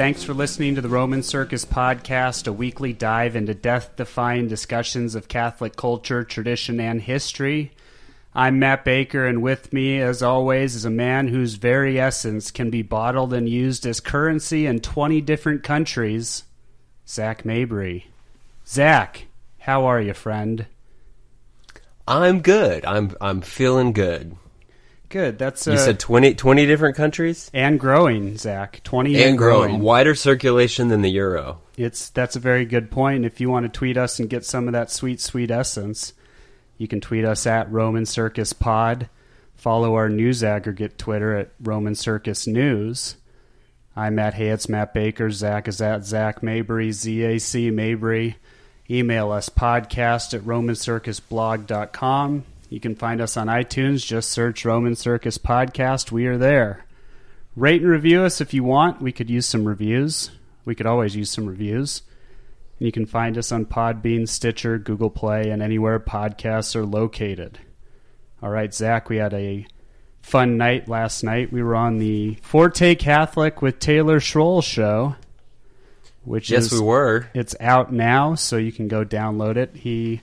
Thanks for listening to the Roman Circus Podcast, a weekly dive into death defying discussions of Catholic culture, tradition, and history. I'm Matt Baker, and with me, as always, is a man whose very essence can be bottled and used as currency in 20 different countries, Zach Mabry. Zach, how are you, friend? I'm good. I'm I'm feeling good. Good. That's uh, You said 20, 20 different countries and growing, Zach. 20 and, and growing. Wider circulation than the euro. It's that's a very good point. If you want to tweet us and get some of that sweet, sweet essence, you can tweet us at Roman Circus Pod. Follow our news aggregate Twitter at Roman Circus News. I'm at Hey, it's Matt Baker. Zach is at Zach Mabry, Z A C Mabry. Email us podcast at romancircusblog.com. You can find us on iTunes. Just search Roman Circus Podcast. We are there. Rate and review us if you want. We could use some reviews. We could always use some reviews. And you can find us on Podbean, Stitcher, Google Play, and anywhere podcasts are located. All right, Zach, we had a fun night last night. We were on the Forte Catholic with Taylor Schroll show, which Yes, is we were. it's out now, so you can go download it. He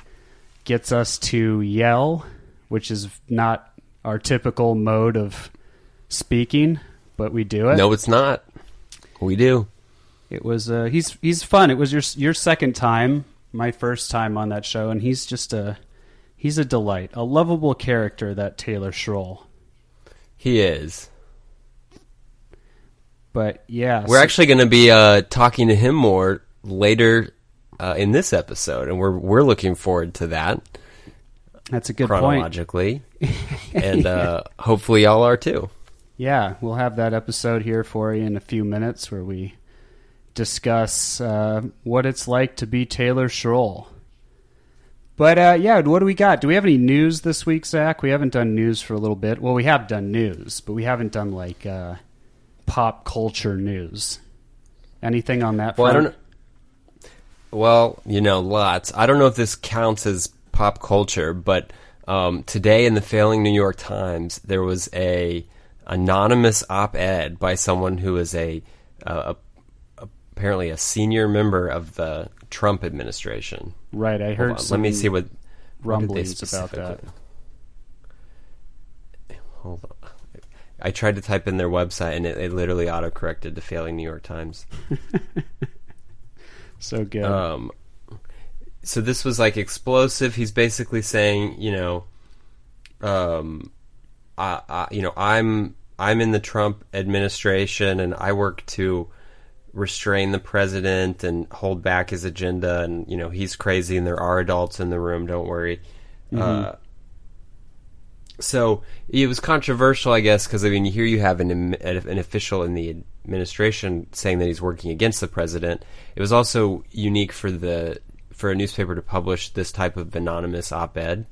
gets us to yell, which is not our typical mode of speaking, but we do it. No, it's not. We do. It was uh, he's he's fun. It was your your second time, my first time on that show, and he's just a he's a delight, a lovable character. That Taylor Schroll. He is. But yeah, We're so- actually going to be uh, talking to him more later uh, in this episode, and we're we're looking forward to that that's a good point. chronologically, and uh, hopefully y'all are too. Yeah, we'll have that episode here for you in a few minutes where we discuss uh, what it's like to be Taylor Schroll. But uh, yeah, what do we got? Do we have any news this week, Zach? We haven't done news for a little bit. Well, we have done news, but we haven't done like uh, pop culture news. Anything on that? Well, I front? don't know. Well, you know, lots. I don't know if this counts as pop culture, but um, today in the failing New York Times, there was a anonymous op-ed by someone who is a, uh, a apparently a senior member of the Trump administration. Right, I heard. Let me see what what rumblings about that. Hold on. I tried to type in their website and it, it literally auto-corrected to failing New York Times. So good. Um, so this was like explosive. He's basically saying, you know, um, I, I, you know, I'm I'm in the Trump administration and I work to restrain the president and hold back his agenda. And you know, he's crazy and there are adults in the room. Don't worry. Uh, so it was controversial, I guess, because I mean, here you have an an official in the administration saying that he's working against the president. It was also unique for the for a newspaper to publish this type of anonymous op-ed,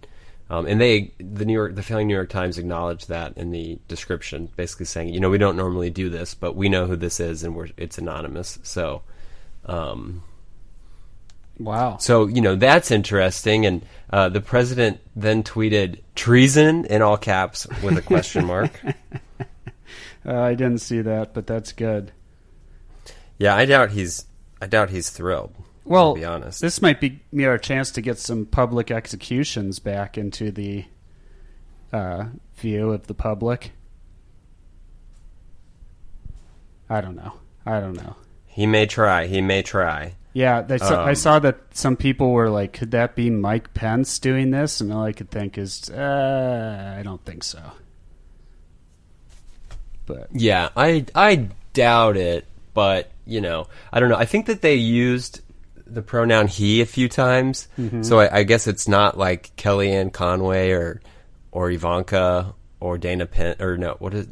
um, and they the New York the failing New York Times acknowledged that in the description, basically saying, you know, we don't normally do this, but we know who this is, and we're it's anonymous. So. Um, wow. so you know that's interesting, and uh, the president then tweeted treason in all caps with a question mark. Uh, I didn't see that, but that's good. yeah, I doubt he's I doubt he's thrilled. Well, to be honest, this might be our chance to get some public executions back into the uh, view of the public. I don't know. I don't know. he may try. He may try. Yeah, they saw, I Um, saw that some people were like, "Could that be Mike Pence doing this?" And all I could think is, uh, "I don't think so." But Yeah, I I doubt it, but you know, I don't know. I think that they used the pronoun he a few times, so I, I guess it's not like Kellyanne Conway or or Ivanka or Dana Penn or no, what is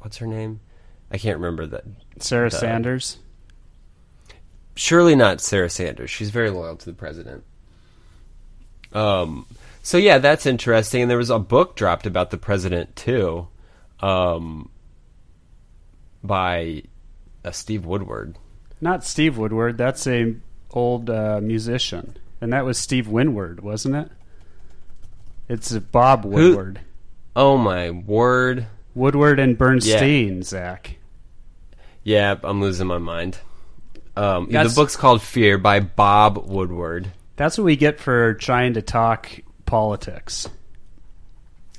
what's her name? I can't remember that. Sarah The- Sanders, surely not Sarah Sanders. She's very loyal to the president. Um. So yeah, that's interesting. And there was a book dropped about the president too, um, by uh, Steve Woodward. not Steve Woodward. That's a old uh, musician, and that was Steve Winwood, wasn't it? It's Bob Woodward. Oh my word! Woodward and Bernstein, Zach. Yeah, I'm losing my mind. Um, the book's called Fear by Bob Woodward. That's what we get for trying to talk politics.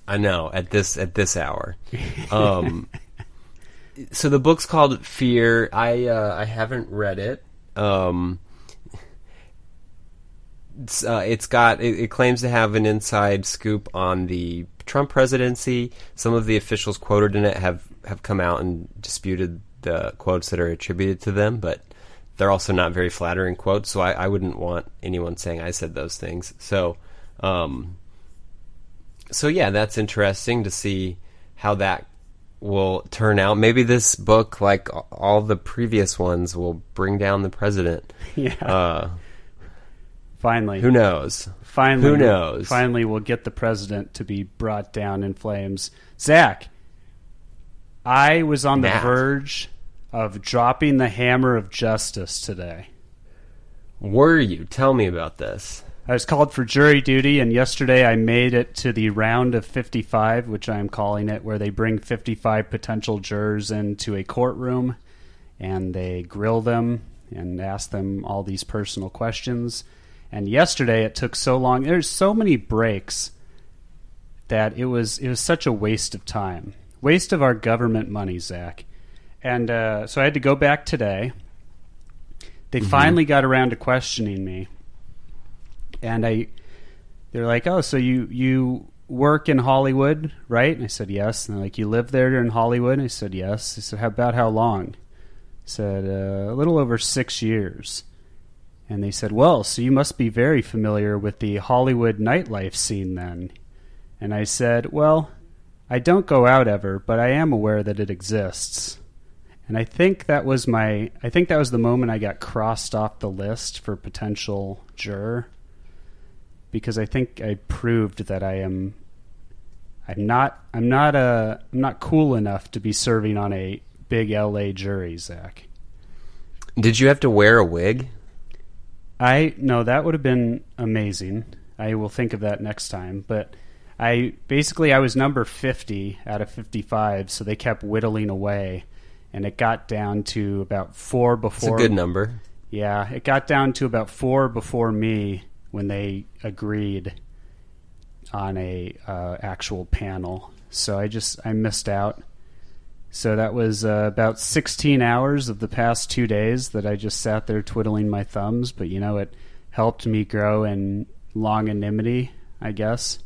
I know at this at this hour. Um, so the book's called Fear. I uh, I haven't read it. Um, it's, uh, it's got it, it claims to have an inside scoop on the Trump presidency. Some of the officials quoted in it have have come out and disputed the quotes that are attributed to them, but they're also not very flattering quotes. So I, I wouldn't want anyone saying I said those things. So. Um, so yeah, that's interesting to see how that will turn out. Maybe this book, like all the previous ones, will bring down the president. Yeah. Uh, finally. who knows? Finally, Who knows? Finally, we'll get the president to be brought down in flames. Zach, I was on the verge of dropping the hammer of justice today. Were you? Tell me about this. I was called for jury duty, and yesterday I made it to the round of 55, which I'm calling it, where they bring 55 potential jurors into a courtroom and they grill them and ask them all these personal questions. And yesterday it took so long. There's so many breaks that it was it was such a waste of time, waste of our government money, Zach. And uh, so I had to go back today. They finally got around to questioning me and I they're like, "Oh, so you you work in Hollywood, right?" And I said, "Yes." And they're like, "You live there in Hollywood?" And I said, "Yes." They said, "How about how long?" I said, uh, "A little over 6 years." And they said, "Well, so you must be very familiar with the Hollywood nightlife scene then." And I said, "Well, I don't go out ever, but I am aware that it exists." And I think that was my I think that was the moment I got crossed off the list for potential juror because I think I proved that I am I'm not I'm not a I'm not cool enough to be serving on a big LA jury, Zach. Did you have to wear a wig? I no, that would have been amazing. I will think of that next time. But I basically I was number fifty out of fifty five, so they kept whittling away, and it got down to about four It's before. a good number. Yeah, it got down to about four before me when they agreed on a uh, actual panel. So I just I missed out. So that was uh, about 16 hours of the past two days that I just sat there twiddling my thumbs. But you know, it helped me grow in longanimity, I guess.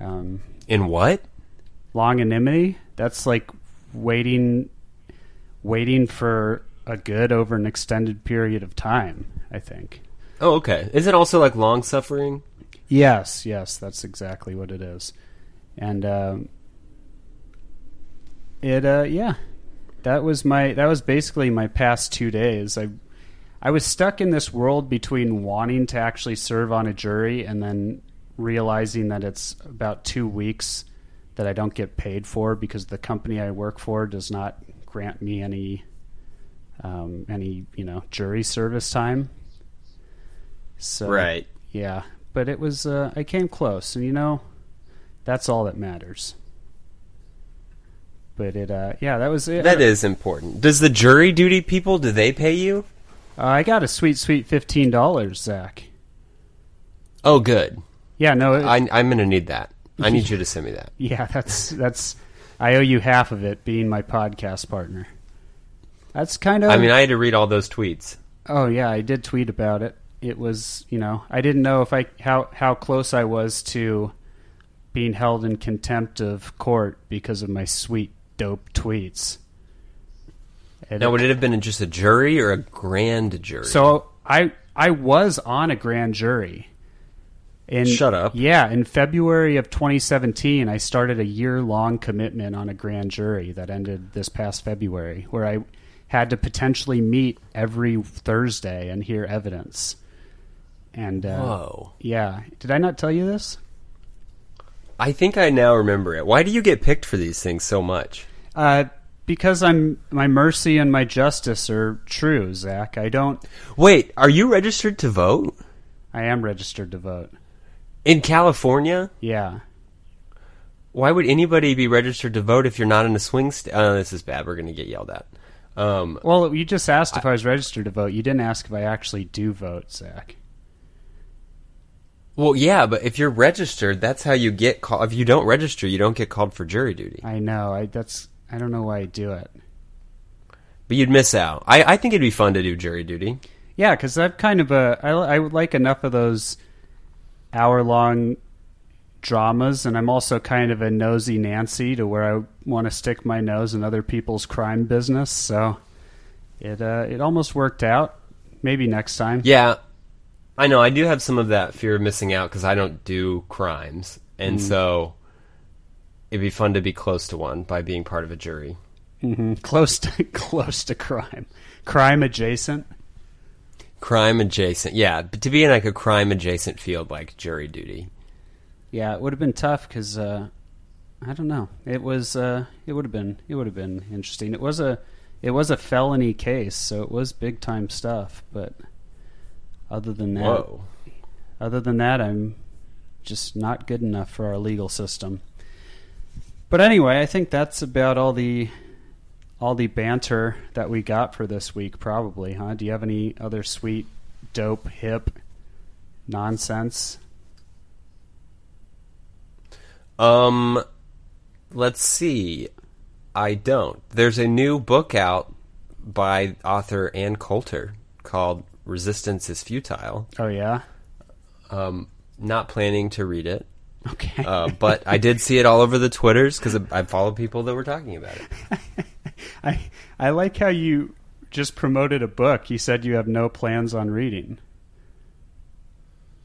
Um, In what? longanimity that's like waiting waiting for a good over an extended period of time i think Oh, okay. Is it also like long suffering? yes yes that's exactly what it is and um, it uh yeah. That was my that was basically my past two days. I i was stuck in this world between wanting to actually serve on a jury and then realizing that it's about two weeks that i don't get paid for because the company i work for does not grant me any um, any you know jury service time. So Right. yeah. But it was uh, i came close. And you know that's all that matters but it uh yeah that was it That is important. Does the jury duty people do they pay you? uh, i got a sweet sweet $15 zach Oh, good. yeah no it, I, I'm going to need that. I need you to send me that. yeah that's that's i owe you half of it being my podcast partner that's kind of I mean, I had to read all those tweets. Oh yeah, I did tweet about it. It was, you know, I didn't know if I how how close I was to being held in contempt of court because of my sweet dope tweets. And Now, would it have been just a jury or a grand jury? so I I was on a grand jury. In, Shut up. Yeah, in February of 2017, I started a year long commitment on a grand jury that ended this past February, where I had to potentially meet every Thursday and hear evidence. And uh, Whoa. yeah, did I not tell you this? I think I now remember it. Why do you get picked for these things so much? Uh, because I'm my mercy and my justice are true, Zach. I don't. Wait, are you registered to vote I am registered to vote. in California? Yeah. Why would anybody be registered to vote if you're not in a swing state? Oh, this is bad. We're going to get yelled at. Um, Well, you just asked if I was registered to vote. You didn't ask if I actually do vote, Zach. Well, yeah, but if you're registered, that's how you get called. If you don't register, you don't get called for jury duty. I know. I that's I don't know why I do it. But you'd miss out. I, I think it'd be fun to do jury duty. Yeah, because I've kind of a I, I would like enough of those hour long dramas, and I'm also kind of a nosy Nancy to where I want to stick my nose in other people's crime business. So it uh, it almost worked out. Maybe next time. Yeah, I know. I do have some of that fear of missing out because I don't do crimes, and so it'd be fun to be close to one by being part of a jury. hmm Close to close to crime, crime adjacent. Crime adjacent, yeah, but to be in like a crime adjacent field like jury duty. Yeah, it would have been tough because uh, I don't know. It was uh, it would have been it would have been interesting. It was a it was a felony case, so it was big time stuff. But other than that, Whoa. other than that, I'm just not good enough for our legal system. But anyway, I think that's about all the all the banter that we got for this week. Probably, huh? Do you have any other sweet, dope, hip nonsense? Um, let's see. I don't. There's a new book out by author Ann Coulter called "Resistance is Futile." Oh yeah. Um, not planning to read it, Okay. uh, but I did see it all over the Twitters because I followed people that were talking about it. I I like how you just promoted a book. You said you have no plans on reading.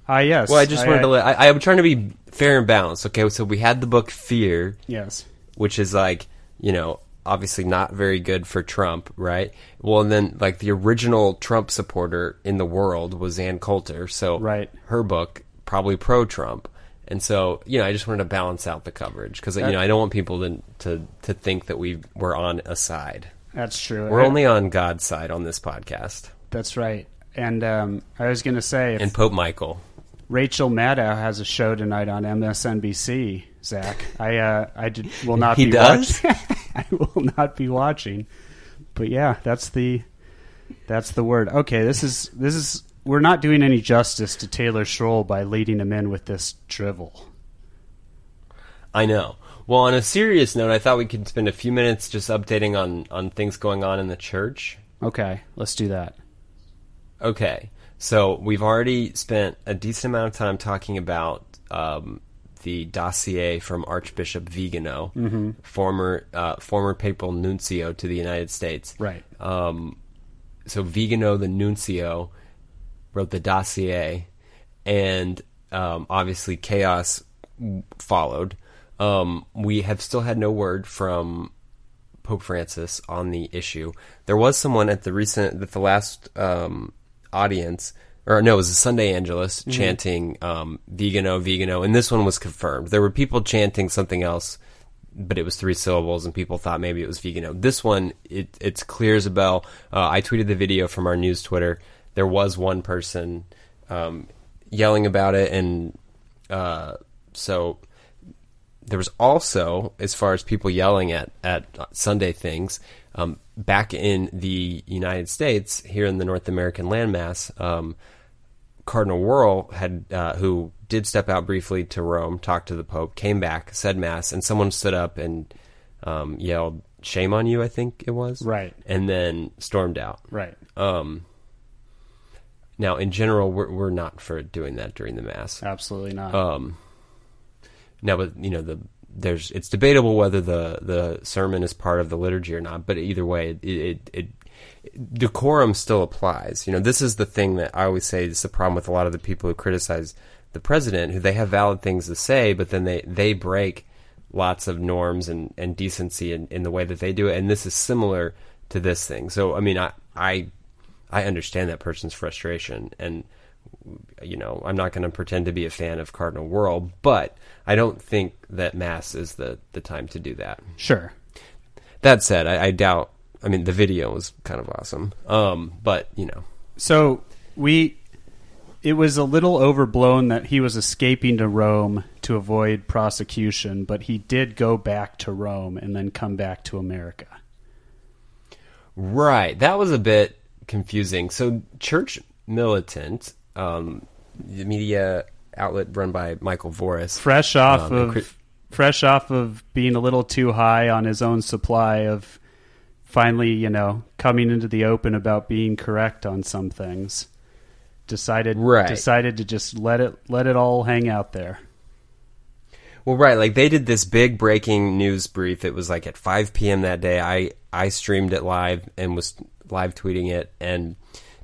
Ah, yes. Well, I just wanted to. Let, I, I'm trying to be fair and balanced. Okay, so we had the book Fear, Yes. which is like you know obviously not very good for Trump, right? Well, and then like the original Trump supporter in the world was Ann Coulter, so Right. her book probably pro Trump. And so, you know, I just wanted to balance out the coverage because you know I don't want people to to to think that we we're on a side. That's true. We're only on God's side on this podcast. That's right. And um, I was going to say, And Pope Michael. Rachel Maddow has a show tonight on MSNBC, Zach, I uh, I did, will not He be does? watching. I will not be watching. But yeah, that's the that's the word. Okay, this is this is we're not doing any justice to Taylor Schroll by leading him in with this drivel. I know. Well, on a serious note, I thought we could spend a few minutes just updating on on things going on in the church. Okay, let's do that. Okay, so we've already spent a decent amount of time talking about um, the dossier from Archbishop Vigano, former uh, former papal nuncio to the United States. Right. Um, so Vigano, the nuncio, wrote the dossier, and um, obviously chaos followed. Um, we have still had no word from Pope Francis on the issue. There was someone at the recent, at the last um, audience, or no, it was a Sunday Angelus chanting um, "Vigano, Vigano," and this one was confirmed. There were people chanting something else, but it was three syllables, and people thought maybe it was Vigano. This one, it, it's clear as a bell. Uh, I tweeted the video from our news Twitter. There was one person um, yelling about it, and uh, so there was also, as far as people yelling at at Sunday things, um, back in the United States, here in the North American landmass, um, Cardinal Wuerl had, uh, who did step out briefly to Rome, talked to the Pope, came back, said mass, and someone stood up and um, yelled, "Shame on you!" I think it was, Right. and then stormed out. Right. Um, now, in general, we're, we're not for doing that during the mass. Absolutely not. Um, now, but you know, the there's it's debatable whether the the sermon is part of the liturgy or not. But either way, it it, it decorum still applies. You know, this is the thing that I always say is the problem with a lot of the people who criticize the president, who they have valid things to say, but then they they break lots of norms and, and decency in, in the way that they do it. And this is similar to this thing. So, I mean, I I I understand that person's frustration and you know, I'm not going to pretend to be a fan of Cardinal Wuerl, but I don't think that Mass is the, the time to do that. sure. That said, I, I doubt. I mean, the video was kind of awesome, um, but you know, So we, it was a little overblown that he was escaping to Rome to avoid prosecution, but he did go back to Rome and then come back to America. Right. That was a bit confusing. So, Church Militant, um, the media outlet run by Michael Voris, fresh off Um, of Chris- fresh off of being a little too high on his own supply of finally, you know, coming into the open about being correct on some things. Decided Right. decided to just let it let it all hang out there. Well, right, like they did this big breaking news brief. It was like at 5 p.m. that day. I I streamed it live and was live tweeting it, and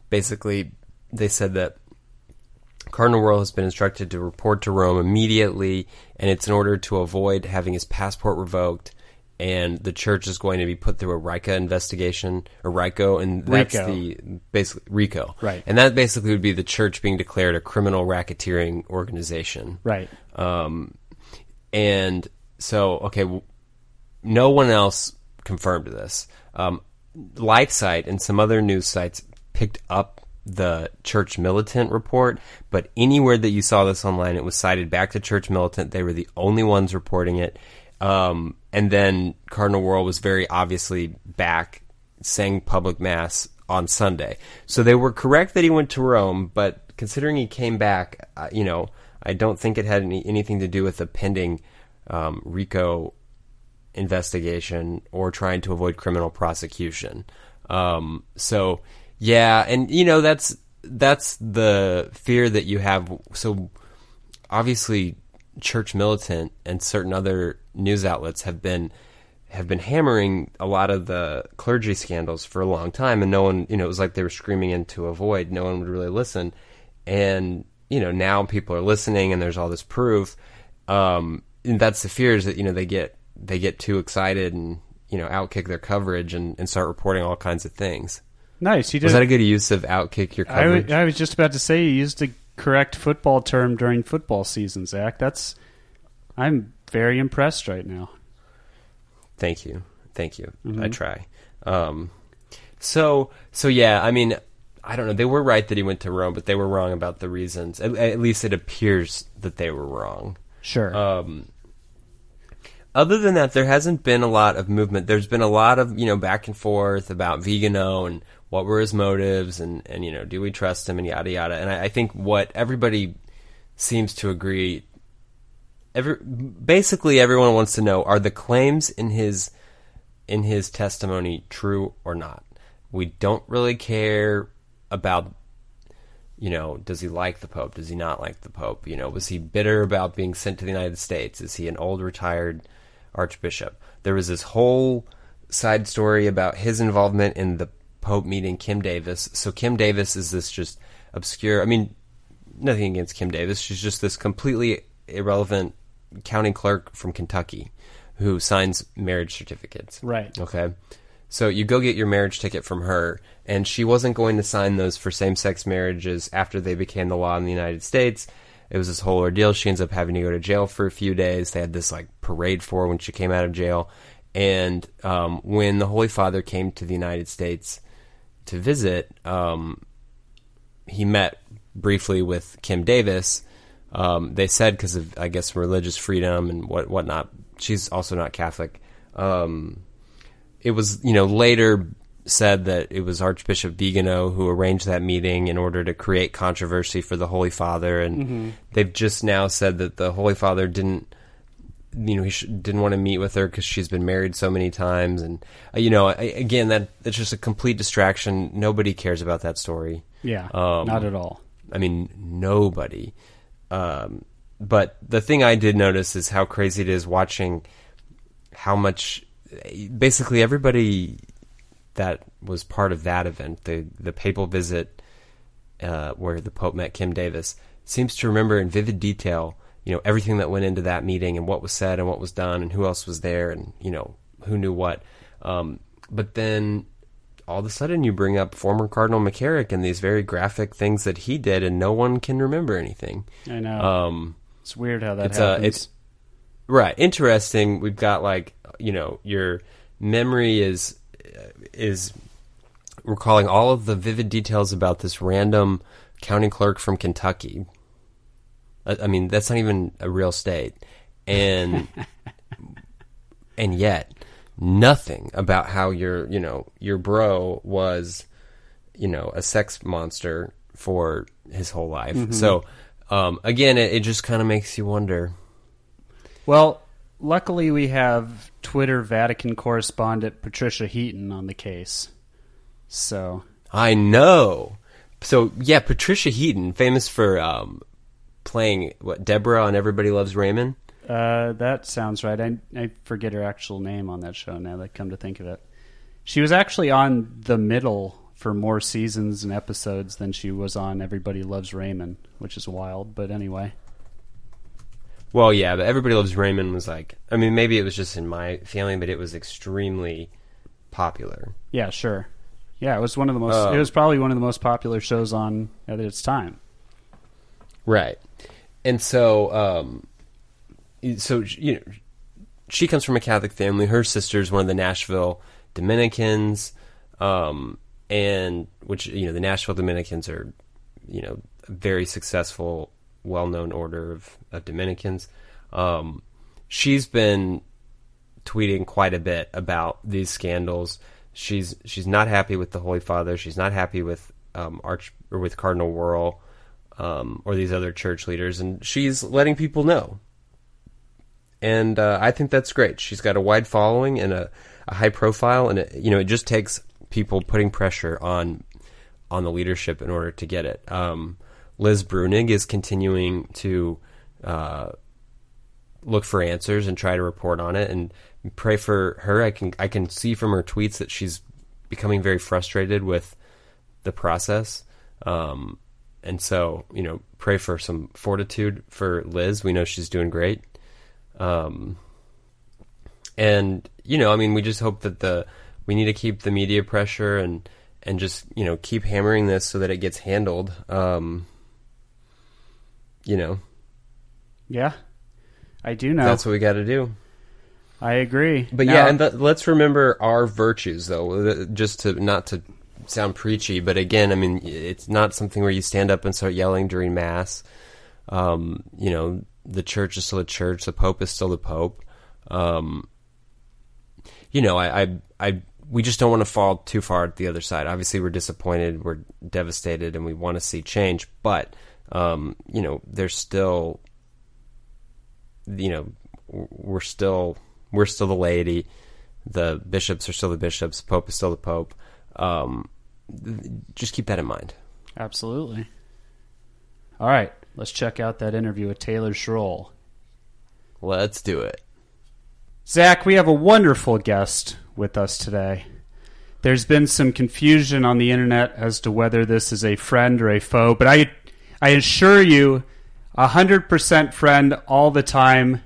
basically they said that Cardinal Royal has been instructed to report to Rome immediately, and it's in order to avoid having his passport revoked. And the church is going to be put through a RICA investigation, or RICO, and that's RICO. the basically RICO, Right. And that basically would be the church being declared a criminal racketeering organization, Right. um, and so, okay, w- no one else confirmed this. Um, LifeSite and some other news sites picked up the Church Militant report, but anywhere that you saw this online, it was cited back to Church Militant. They were the only ones reporting it. Um, and then Cardinal Wuerl was very obviously back saying public mass on Sunday. So they were correct that he went to Rome, but considering he came back, uh, you know, I don't think it had any, anything to do with the pending um, RICO investigation or trying to avoid criminal prosecution. Um, so yeah, and you know that's that's the fear that you have. So obviously, Church Militant and certain other news outlets have been have been hammering a lot of the clergy scandals for a long time, and no one, you know, it was like they were screaming into a void. No one would really listen, and you know now people are listening, and there's all this proof. Um, and that's the fear is that you know they get they get too excited and you know outkick their coverage and, and start reporting all kinds of things. Nice. You did Was that a good use of outkick your I coverage? wa- I was just about to say you used the correct football term during football season, Zach. That's I'm very impressed right now. Thank you, thank you. Mm-hmm. I try. Um, so so yeah, I mean, I don't know. They were right that he went to Rome, but they were wrong about the reasons. At, at least it appears that they were wrong. Sure. Um, other than that, there hasn't been a lot of movement. There's been a lot of you know back and forth about Vigano and what were his motives and and you know do we trust him and yada yada. And I, I think what everybody seems to agree, every basically everyone wants to know are the claims in his in his testimony true or not. We don't really care about you know, does he like the Pope? Does he not like the Pope? You know, was he bitter about being sent to the United States? Is he an old retired archbishop? There was this whole side story about his involvement in the Pope meeting Kim Davis. So Kim Davis is this just obscure. I mean, nothing against Kim Davis. She's just this completely irrelevant county clerk from Kentucky who signs marriage certificates. right. Okay. So you go get your marriage ticket from her, and she wasn't going to sign those for same sex marriages after they became the law in the United States. It was this whole ordeal. She ends up having to go to jail for a few days. They had this like parade for when she came out of jail. And um, when the Holy Father came to the United States to visit, um, he met briefly with Kim Davis. Um, they said because of I guess religious freedom and what whatnot. She's also not Catholic. Um, it was you know later said that it was Archbishop Vigano who arranged that meeting in order to create controversy for the Holy Father, and they've just now said that the Holy Father didn't. You know, he sh- didn't want to meet with her because she's been married so many times, and uh, you know, I, again, that that's just a complete distraction. Nobody cares about that story. Yeah. Um, not at all. I mean, nobody. Um, but the thing I did notice is how crazy it is watching how much basically everybody that was part of that event, the the papal visit uh, where the Pope met Kim Davis, seems to remember in vivid detail, you know, everything that went into that meeting and what was said and what was done and who else was there and you know who knew what. Um, but then all of a sudden you bring up former Cardinal McCarrick and these very graphic things that he did, and no one can remember anything. I know. Um, it's weird how that it's uh, it's right interesting. We've got like you know your memory is is recalling all of the vivid details about this random county clerk from Kentucky. I, mean, that's not even a real state, and and yet nothing about how your you know your bro was you know a sex monster for his whole life. Mm-hmm. So um, again, it, it just kind of makes you wonder. Well, luckily we have Twitter Vatican correspondent Patricia Heaton on the case. So I know. So yeah, Patricia Heaton, famous for um, playing what Deborah on Everybody Loves Raymond. uh, that sounds right. I, I forget her actual name on that show now that I come to think of it. She was actually on the middle for more seasons and episodes than she was on Everybody Loves Raymond, which is wild. But anyway, Well, yeah, but Everybody Loves Raymond was like, I mean, maybe it was just in my family, but it was extremely popular. yeah, sure. Yeah, it was one of the most. Oh. it was probably one of the most popular shows on at its time. Right. And so, um, so you know, she comes from a Catholic family. Her sister's one of the Nashville Dominicans, um, and which you know the Nashville Dominicans are, you know, a very successful, well-known order of, of Dominicans. Um, she's been tweeting quite a bit about these scandals. She's she's not happy with the Holy Father. She's not happy with um, Arch or with Cardinal Wuerl um, or these other church leaders, and she's letting people know. And uh, I think that's great. She's got a wide following and a, a high profile, and it, you know it just takes people putting pressure on on the leadership in order to get it. Um, Liz Bruenig is continuing to uh, look for answers and try to report on it and pray for her. I can I can see from her tweets that she's becoming very frustrated with the process. Um, and so, you know, pray for some fortitude for Liz. We know she's doing great. Um, and you know, I mean, we just hope that the we need to keep the media pressure and and just you know keep hammering this so that it gets handled. Um, you know, Yeah, I do know. that's what we got to do. I agree. But Now- yeah, and th- let's remember our virtues, though. Just to not to sound preachy, but again, I mean, it's not something where you stand up and start yelling during mass. Um, you know, the church is still the church. The pope is still the pope. Um, you know, I, I, I, we just don't want to fall too far at the other side. Obviously, we're disappointed, we're devastated, and we want to see change. But, um, you know, there's still, you know, we're still, we're still the laity. The bishops are still the bishops. Pope is still the pope. Um, just keep that in mind. Absolutely. All right, let's check out that interview with Taylor Schroll. Let's do it. Zach, we have a wonderful guest with us today. There's been some confusion on the internet as to whether this is a friend or a foe, but I, I assure you, hundred percent friend all the time,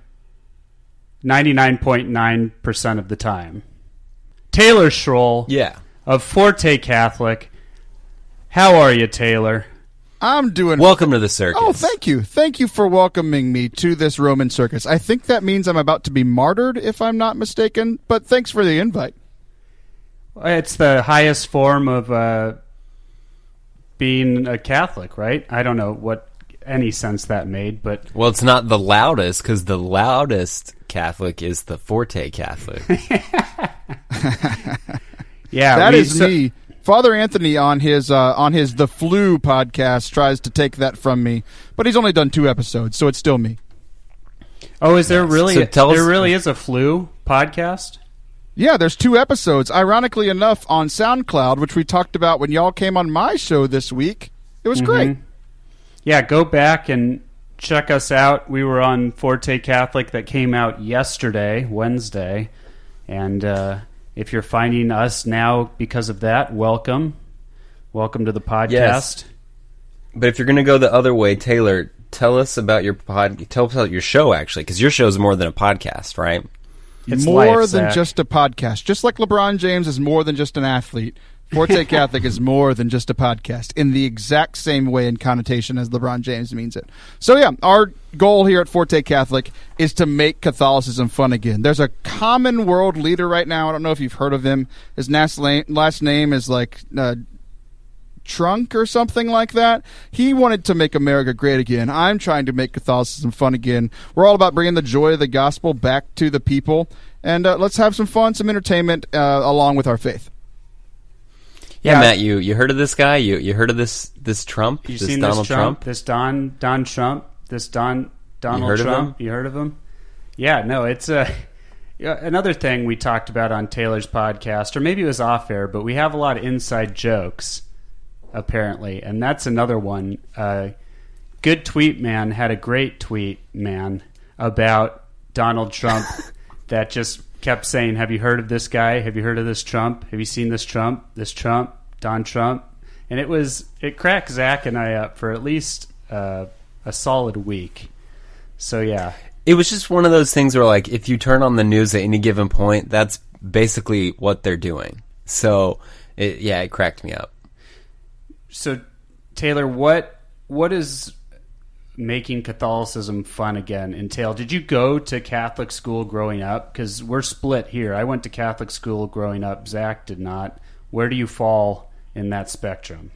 ninety nine point nine percent of the time. Taylor Schroll Yeah. Of Forte Catholic. How are you, Taylor? I'm doing. Welcome to the circus. oh, thank you, thank you for welcoming me to this Roman circus. I think that means I'm about to be martyred, if I'm not mistaken. But thanks for the invite. It's the highest form of uh, being a Catholic, right? I don't know what any sense that made, but Well, it's not the loudest because the loudest Catholic is the Forte Catholic. yeah, That we- is so- me. Father Anthony on his uh, on his The Flu podcast tries to take that from me, but he's only done two episodes, so it's still me. Oh, is there really? So tell there us- really is a flu podcast. Yeah, there's two episodes. Ironically enough, on SoundCloud, which we talked about when y'all came on my show this week. It was great. Yeah, go back and check us out. We were on Forte Catholic that came out yesterday, Wednesday, and uh, if you're finding us now because of that, welcome, welcome to the podcast. Yes. but if you're going to go the other way, Taylor, tell us about your pod. Tell us about your show, actually, because your show is more than a podcast, right? It's more life, than Zach. just a podcast. Just like LeBron James is more than just an athlete, Forte Catholic is more than just a podcast in the exact same way and connotation as LeBron James means it. So yeah, our goal here at Forte Catholic is to make Catholicism fun again. There's a common world leader right now. I don't know if you've heard of him. His last name, is like uh, trunk or something like that. He wanted to make America great again. I'm trying to make Catholicism fun again. We're all about bringing the joy of the gospel back to the people, and uh, let's have some fun, some entertainment uh, along with our faith. Yeah, Matt, you, you heard of this guy? You you heard of this this Trump? You this seen Donald this Trump, This Don Don Trump? This Don Donald of Trump? You heard of him? Yeah, no, it's a yeah, another thing we talked about on Taylor's podcast, or maybe it was off air, but we have a lot of inside jokes apparently, and that's another one. Uh, Good tweet man had a great tweet man about Donald Trump that just kept saying, "Have you heard of this guy? Have you heard of this Trump? Have you seen this Trump? This Trump, Don Trump?" And it was it cracked Zach and I up for at least uh, a solid week. So yeah, It was just one of those things where, like, if you turn on the news at any given point, that's basically what they're doing. So, it, yeah, it cracked me up. so Taylor, what what is making Catholicism fun again entail? Did you go to Catholic school growing up? Because we're split here. I went to Catholic school growing up. Zach did not. Where do you fall in that spectrum?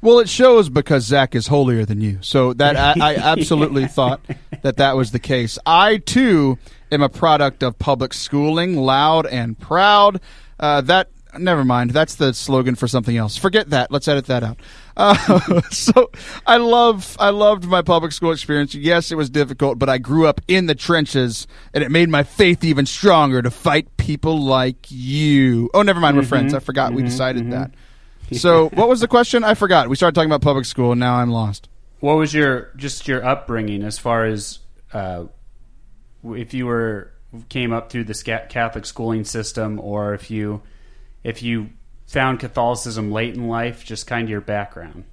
Well, it shows because Zach is holier than you. So that I, I absolutely thought that that was the case. I too am a product of public schooling, loud and proud. Uh, that never mind. That's the slogan for something else. Forget that. Let's edit that out. Uh, so I love I loved my public school experience. Yes, it was difficult, but I grew up in the trenches, and it made my faith even stronger to fight people like you. Oh, never mind. We're friends. I forgot we decided that. So, what was the question? I forgot. We started talking about public school, and now I'm lost. What was your just your upbringing as far as uh, if you were came up through the Catholic schooling system, or if you if you found Catholicism late in life, just kind of your background.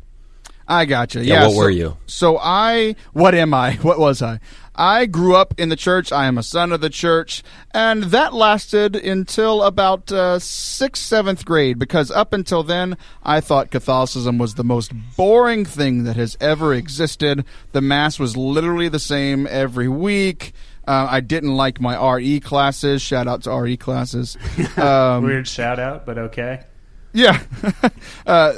I gotcha. Yeah, Yeah. what so, were you? So I, what am I? What was I? I grew up in the church. I am a son of the church, and that lasted until about uh, sixth, seventh grade. Because up until then, I thought Catholicism was the most boring thing that has ever existed. The mass was literally the same every week. Uh, I didn't like my RE classes. Shout out to RE classes. Um, Weird shout out, but okay. Yeah. uh,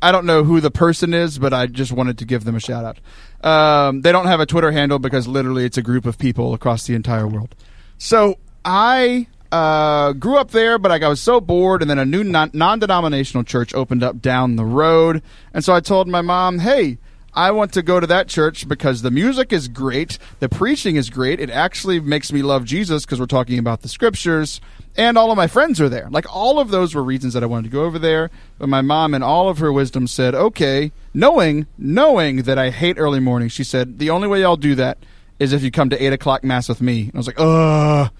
I don't know who the person is, but I just wanted to give them a shout out. Um, they don't have a Twitter handle because literally it's a group of people across the entire world. So I uh, grew up there, but I was so bored, and then a new non denominational church opened up down the road. And so I told my mom, hey, I want to go to that church because the music is great, the preaching is great. It actually makes me love Jesus because we're talking about the scriptures, and all of my friends are there. Like all of those were reasons that I wanted to go over there. But my mom, in all of her wisdom, said, "Okay," knowing knowing that I hate early morning, She said, "The only way I'll do that is if you come to eight o'clock mass with me." And I was like, "Ugh."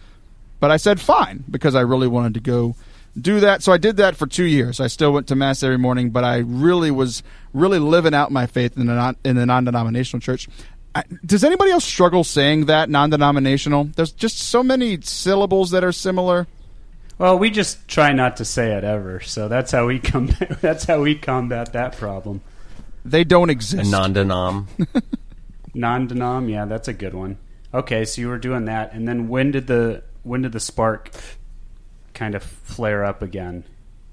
But I said fine because I really wanted to go do that. So I did that for two years. I still went to mass every morning, but I really was really living out my faith in the non, in the non-denominational church. I, does anybody else struggle saying that non-denominational? There's just so many syllables that are similar. Well, we just try not to say it ever, so that's how we come. that's how we combat that problem. They don't A exist. non-denom. Non-denom, yeah, that's a good one. Okay, so you were doing that, and then when did the when did the spark kind of flare up again?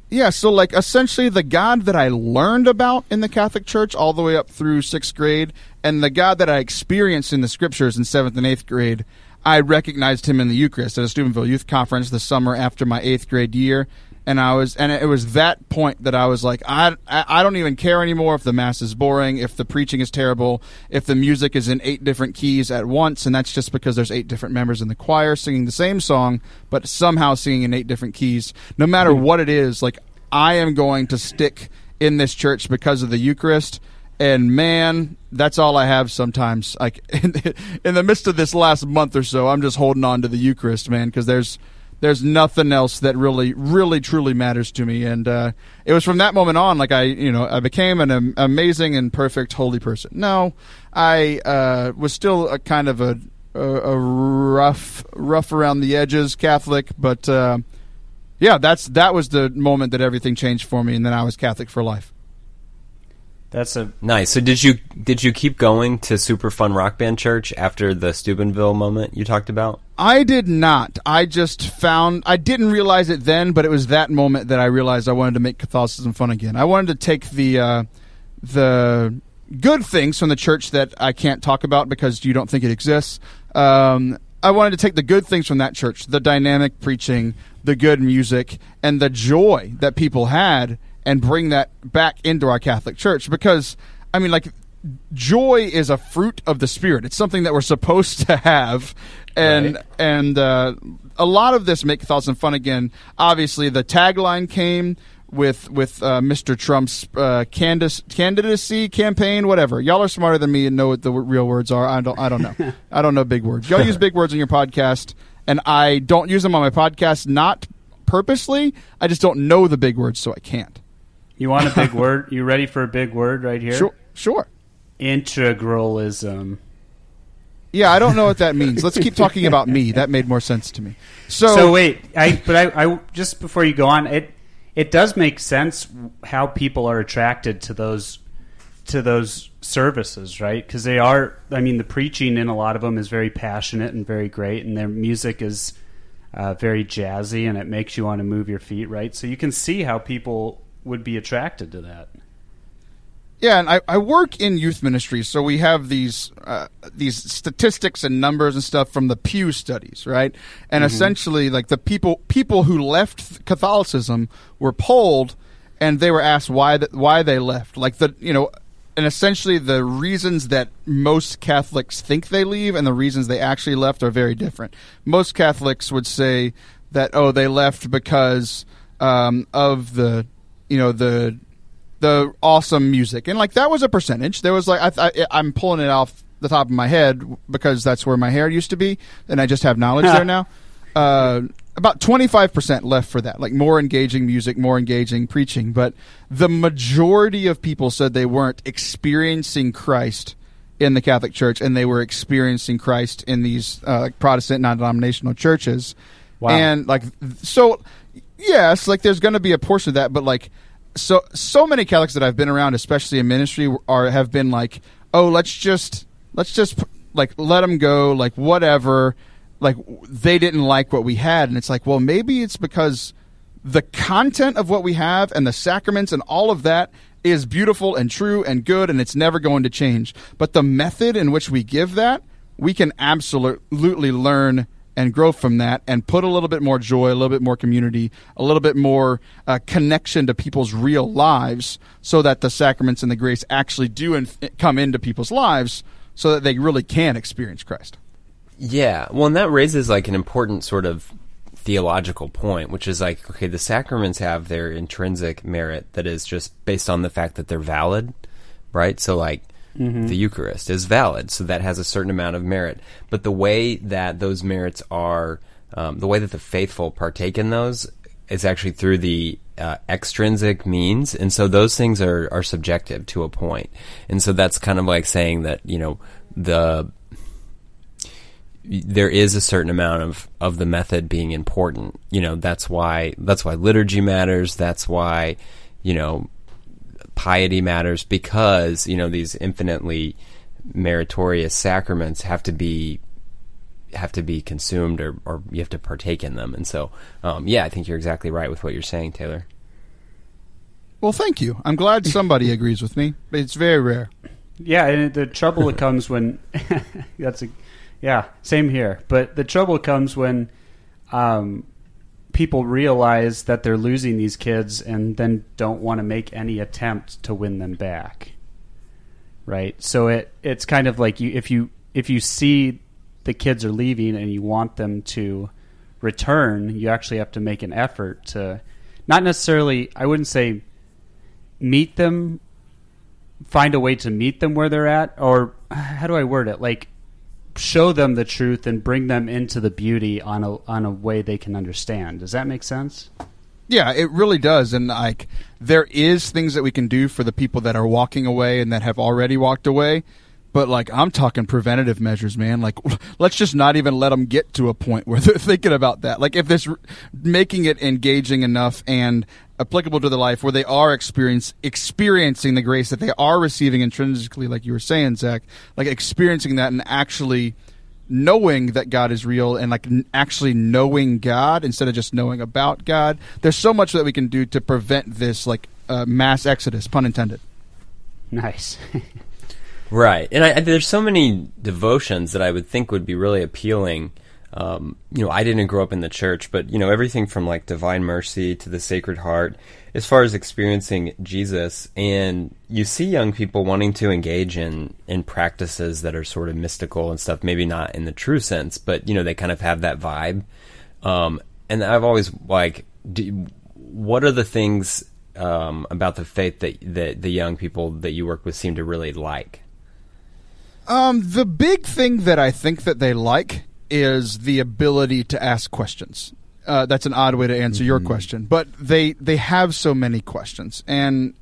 Yeah, so like essentially the God that I learned about in the Catholic Church all the way up through sixth grade, and the God that I experienced in the scriptures in seventh and eighth grade, I recognized him in the Eucharist at a Steubenville Youth Conference the summer after my eighth grade year. And I was, and it was that point that I was like, I, I, don't even care anymore if the mass is boring, if the preaching is terrible, if the music is in eight different keys at once, and that's just because there's eight different members in the choir singing the same song, but somehow singing in eight different keys. No matter mm-hmm. what it is, like I am going to stick in this church because of the Eucharist. And man, that's all I have sometimes. Like in, in the midst of this last month or so, I'm just holding on to the Eucharist, man, because there's there's nothing else that really, really, truly matters to me. And uh, it was from that moment on, like I, you know, I became an am- amazing and perfect holy person. No, I uh, was still a kind of a, a, a rough, rough around the edges Catholic, but. Uh, yeah, that's that was the moment that everything changed for me, and then I was Catholic for life. That's a Nice. So did you did you keep going to Super Fun Rock Band Church after the Steubenville moment you talked about? I did not. I just found I didn't realize it then, but it was that moment that I realized I wanted to make Catholicism fun again. I wanted to take the uh, the good things from the church that I can't talk about because you don't think it exists. Um, I wanted to take the good things from that church, the dynamic preaching, the good music, and the joy that people had, and bring that back into our Catholic Church because I mean, like joy is a fruit of the spirit. It's something that we're supposed to have, and Right. and uh, a lot of this make Catholicism fun again. Obviously, the tagline came with with uh, Mr. Trump's uh, candidacy, candidacy campaign, whatever. Y'all are smarter than me and know what the real words are. I don't. I don't know. I don't know big words. Y'all use big words on your podcast, and I don't use them on my podcast. Not purposely. I just don't know the big words, so I can't. You want a big word? You ready for a big word right here? Sure. Sure. Integralism. Yeah, I don't know what that means. Let's keep talking about me. That made more sense to me. So, So, wait, I but I, I just before you go on, it it does make sense how people are attracted to those to those services, right? Because they are. I mean, the preaching in a lot of them is very passionate and very great, and their music is uh, very jazzy, and it makes you want to move your feet, right? So you can see how people would be attracted to that. yeah, and I, I work in youth ministry, so we have these uh, these statistics and numbers and stuff from the Pew studies, right? And essentially, like the people people who left Catholicism were polled, and they were asked why th- why they left. Like the you know, and essentially the reasons that most Catholics think they leave and the reasons they actually left are very different. Most Catholics would say that oh they left because um, of the you know the the awesome music. And like that was a percentage. There was like I, I, i'm pulling it off the top of my head because that's where my hair used to be and i just have knowledge there now. Uh, about 25% left for that like more engaging music more engaging preaching. But the majority of people said they weren't experiencing christ in the catholic church and they were experiencing christ in these uh, protestant non-denominational churches. Wow. and like so yes like there's going to be a portion of that but like so so many catholics that i've been around especially in ministry are have been like oh let's just let's just like let them go like whatever. Like they didn't like what we had and it's like well maybe it's because the content of what we have and the sacraments and all of that is beautiful and true and good and it's never going to change. But the method in which we give that we can absolutely learn and grow from that and put a little bit more joy, a little bit more community, a little bit more uh, connection to people's real lives so that the sacraments and the grace actually do come into people's lives so that they really can experience Christ. Yeah. Well, and that raises like an important sort of theological point, which is like, okay, the sacraments have their intrinsic merit that is just based on the fact that they're valid, right? So, like, the Eucharist is valid, so that has a certain amount of merit. But the way that those merits are, um, the way that the faithful partake in those is actually through the uh, extrinsic means, and so those things are are subjective to a point, and so that's kind of like saying that you know the there is a certain amount of, of the method being important. You know, that's why that's why liturgy matters. That's why, you know, piety matters because, you know, these infinitely meritorious sacraments have to be have to be consumed or, or you have to partake in them. And so, um, yeah, I think you're exactly right with what you're saying, Taylor. Well, thank you. I'm glad somebody agrees with me, but it's very rare. Yeah, and the trouble comes when that's a yeah, same here. But the trouble comes when um, people realize that they're losing these kids and then don't want to make any attempt to win them back. Right? So it it's kind of like you if you if you see the kids are leaving and you want them to return, you actually have to make an effort to not necessarily I wouldn't say meet them find a way to meet them where they're at or how do I word it like show them the truth and bring them into the beauty on a on a way they can understand does that make sense Yeah, it really does. And like, there is things that we can do for the people that are walking away and that have already walked away. But like, I'm talking preventative measures, man. Like, let's just not even let them get to a point where they're thinking about that. Like, if this making it engaging enough and applicable to their life where they are experience experiencing the grace that they are receiving intrinsically, like you were saying, Zach, like experiencing that and actually knowing that God is real and like actually knowing God instead of just knowing about God. There's so much that we can do to prevent this like uh, mass exodus, pun intended. Nice. Right, and I, there's so many devotions that I would think would be really appealing. Um, you know, I didn't grow up in the church, but you know, everything from like Divine Mercy to the Sacred Heart, as far as experiencing Jesus, and you see young people wanting to engage in in practices that are sort of mystical and stuff. Maybe not in the true sense, but you know, they kind of have that vibe. Um, and I've always like, do, what are the things um, about the faith that that the young people that you work with seem to really like? Um, the big thing that I think that they like is the ability to ask questions. Uh, that's an odd way to answer your question, but they they have so many questions, and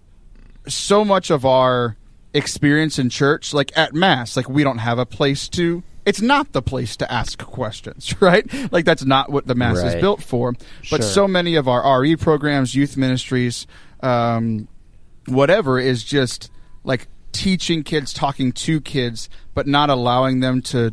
so much of our experience in church, like at mass, like we don't have a place to. It's not the place to ask questions, right? Like that's not what the mass is built for. But Sure. so many of our RE programs, youth ministries, um, whatever is just like teaching kids talking to kids but not allowing them to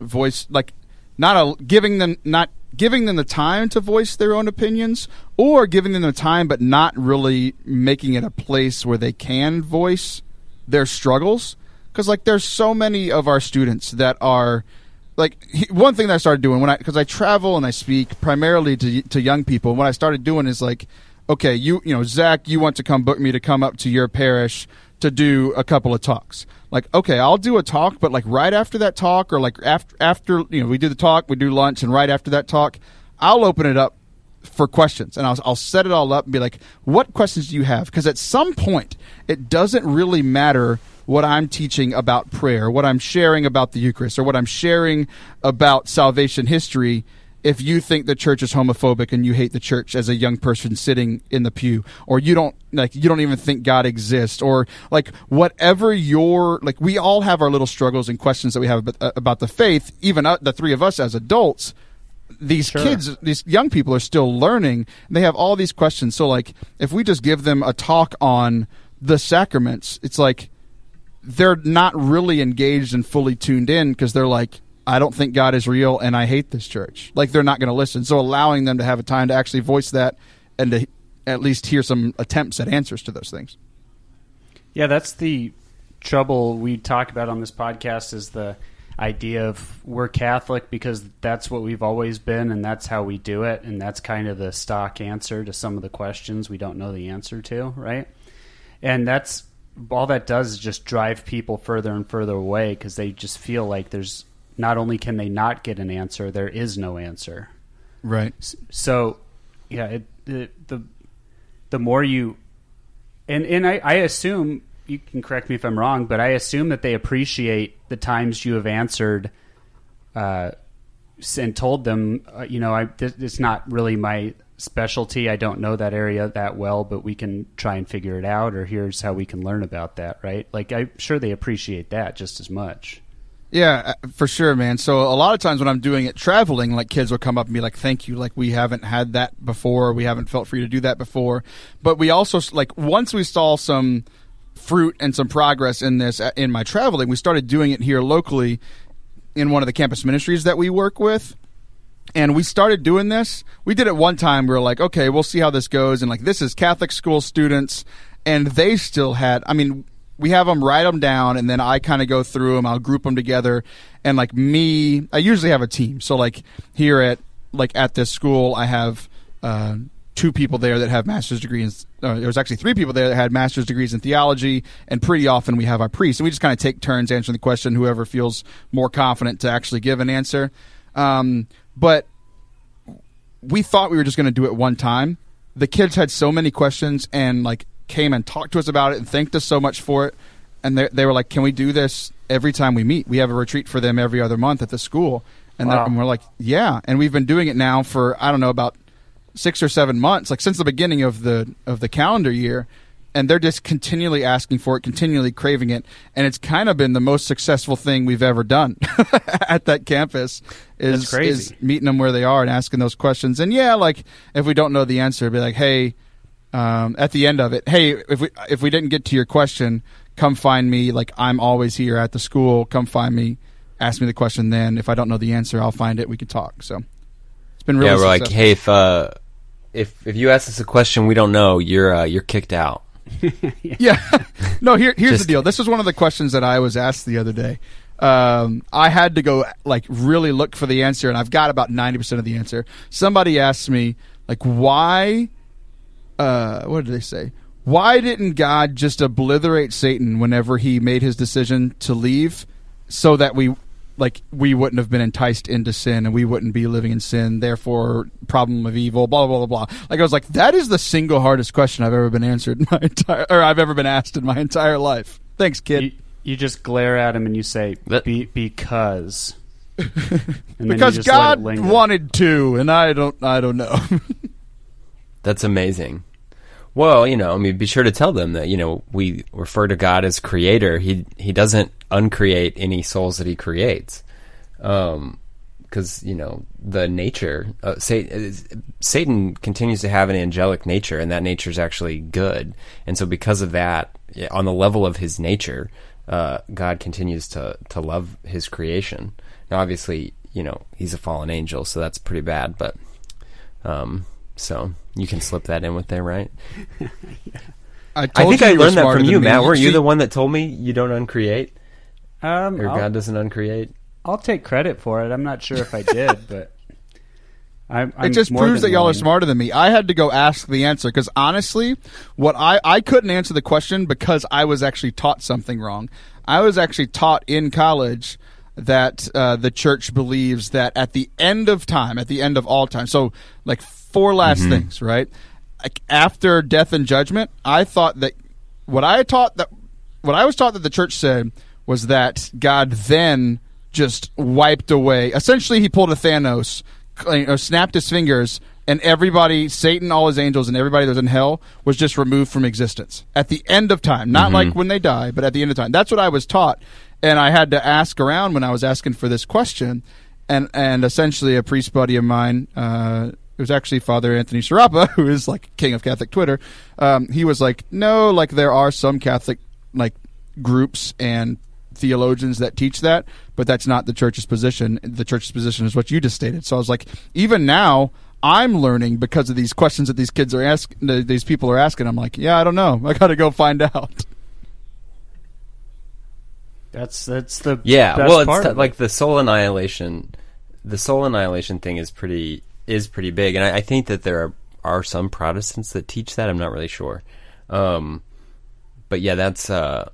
voice like not a, giving them not giving them the time to voice their own opinions or giving them the time but not really making it a place where they can voice their struggles because like there's so many of our students that are like one thing that I started doing when I because I travel and I speak primarily to to young people. What I started doing is like, okay, you you know Zach, you want to come book me to come up to your parish to do a couple of talks. Like, okay, I'll do a talk, but like right after that talk, or like after after you know we do the talk, we do lunch, and right after that talk, I'll open it up for questions and I'll, I'll set it all up and be like what questions do you have because at some point it doesn't really matter what i'm teaching about prayer what i'm sharing about the eucharist or what i'm sharing about salvation history if you think the church is homophobic and you hate the church as a young person sitting in the pew or you don't like you don't even think god exists or like whatever your like we all have our little struggles and questions that we have about, about the faith even uh, the three of us as adults these Sure. kids these young people are still learning they have all these questions so like if we just give them a talk on the sacraments it's like they're not really engaged and fully tuned in because they're like i don't think god is real and i hate this church. Like they're not going to listen. So allowing them to have a time to actually voice that and to at least hear some attempts at answers to those things. Yeah, that's the trouble we talk about on this podcast is the idea of we're Catholic because that's what we've always been and that's how we do it and that's kind of the stock answer to some of the questions we don't know the answer to, right? And that's all that does is just drive people further and further away because they just feel like there's not only can they not get an answer, there is no answer. right So, yeah, it, the the the more you and and I, I assume you can correct me if I'm wrong, but I assume that they appreciate the times you have answered uh, and told them, uh, you know, I this, it's not really my specialty. I don't know that area that well, but we can try and figure it out, or here's how we can learn about that. Right? Like I'm sure they appreciate that just as much. Yeah, uh, for sure, man. So a lot of times when I'm doing it traveling, like kids will come up and be like, "Thank you, like we haven't had that before. We haven't felt free to do that before." But we also like once we saw some fruit and some progress in this uh, in my traveling, we started doing it here locally in one of the campus ministries that we work with. And we started doing this. We did it one time. We were like, okay, we'll see how this goes. And like, this is Catholic school students, and they still had. I mean, we have them write them down, and then I kind of go through them. I'll group them together, and like me, I usually have a team. So like here at like at this school, I have uh, two people there that have master's degrees. Uh, there was actually three people there that had master's degrees in theology, and pretty often we have our priests, and we just kind of take turns answering the question. Whoever feels more confident to actually give an answer. Um, but we thought we were just going to do it one time. The kids had so many questions and like came and talked to us about it and thanked us so much for it. And they, they were like, "Can we do this every time we meet? We have a retreat for them every other month at the school." And, Wow. and we're like, "Yeah." And we've been doing it now for I don't know about six or seven months, like since the beginning of the of the calendar year. And they're just continually asking for it, continually craving it, and it's kind of been the most successful thing we've ever done at that campus. Is, is meeting them where they are and asking those questions. And yeah, like if we don't know the answer, be like, hey, um, at the end of it, hey, if we if we didn't get to your question, come find me. Like I'm always here at the school. Come find me. Ask me the question. Then, if I don't know the answer, I'll find it. We can talk. So it's been really yeah, we're like, hey, if uh, if if you ask us a question we don't know, you're uh, you're kicked out. Yeah. no, here here's Just- the deal. This was one of the questions that I was asked the other day. Um, I had to go like really look for the answer, and I've got about ninety percent of the answer. Somebody asked me like, why? Uh, what did they say? Why didn't God just obliterate Satan whenever he made his decision to leave, so that we like we wouldn't have been enticed into sin and we wouldn't be living in sin therefore problem of evil blah blah blah blah like i was like that is the single hardest question i've ever been answered in my entire or i've ever been asked in my entire life thanks kid You, you just glare at him and you say, Be, because. And then you because god wanted to and i don't i don't know That's amazing. Well, you know, I mean, be sure to tell them that you know we refer to God as Creator. He he doesn't uncreate any souls that He creates, because you know the nature. Uh, Satan, Satan continues to have an angelic nature, and that nature is actually good. And so, because of that, on the level of His nature, uh, God continues to to love His creation. Now, obviously, you know He's a fallen angel, so that's pretty bad, but. Um, so you can slip that in with there, right? i, I told think you I learned that from than you, me. Matt. Weren't you the one that told me you don't uncreate Um, or I'll, God doesn't uncreate? I'll take credit for it. I'm not sure if I did, but. I'm, I'm it just proves that y'all are smarter than me. I had to go ask the answer because honestly, what I I couldn't answer the question because I was actually taught something wrong. I was actually taught in college that uh, the church believes that at the end of time, at the end of all time, so like four last mm-hmm. things, right? Like after death and judgment, I thought that what I taught that what I was taught that the church said was that God then just wiped away. Essentially, he pulled a Thanos, uh, you know, snapped his fingers, and everybody, Satan, all his angels, and everybody that was in hell was just removed from existence at the end of time. Not mm-hmm. like when they die, but at the end of time. That's what I was taught, and I had to ask around when I was asking for this question, and and essentially a priest buddy of mine. Uh, it was actually Father Anthony Sciarappa, who is like king of Catholic Twitter. Um, he was like, no, like there are some Catholic like groups and theologians that teach that, but that's not the church's position. The church's position is what you just stated. So I was like, even now, I'm learning because of these questions that these kids are asking, these people are asking. I'm like, yeah, I don't know. I got to go find out. That's that's the Yeah, well, it's t- it. like the soul annihilation. The soul annihilation thing is pretty is pretty big, and I, I think that there are, are some Protestants that teach that. I'm not really sure, um, but yeah, that's uh,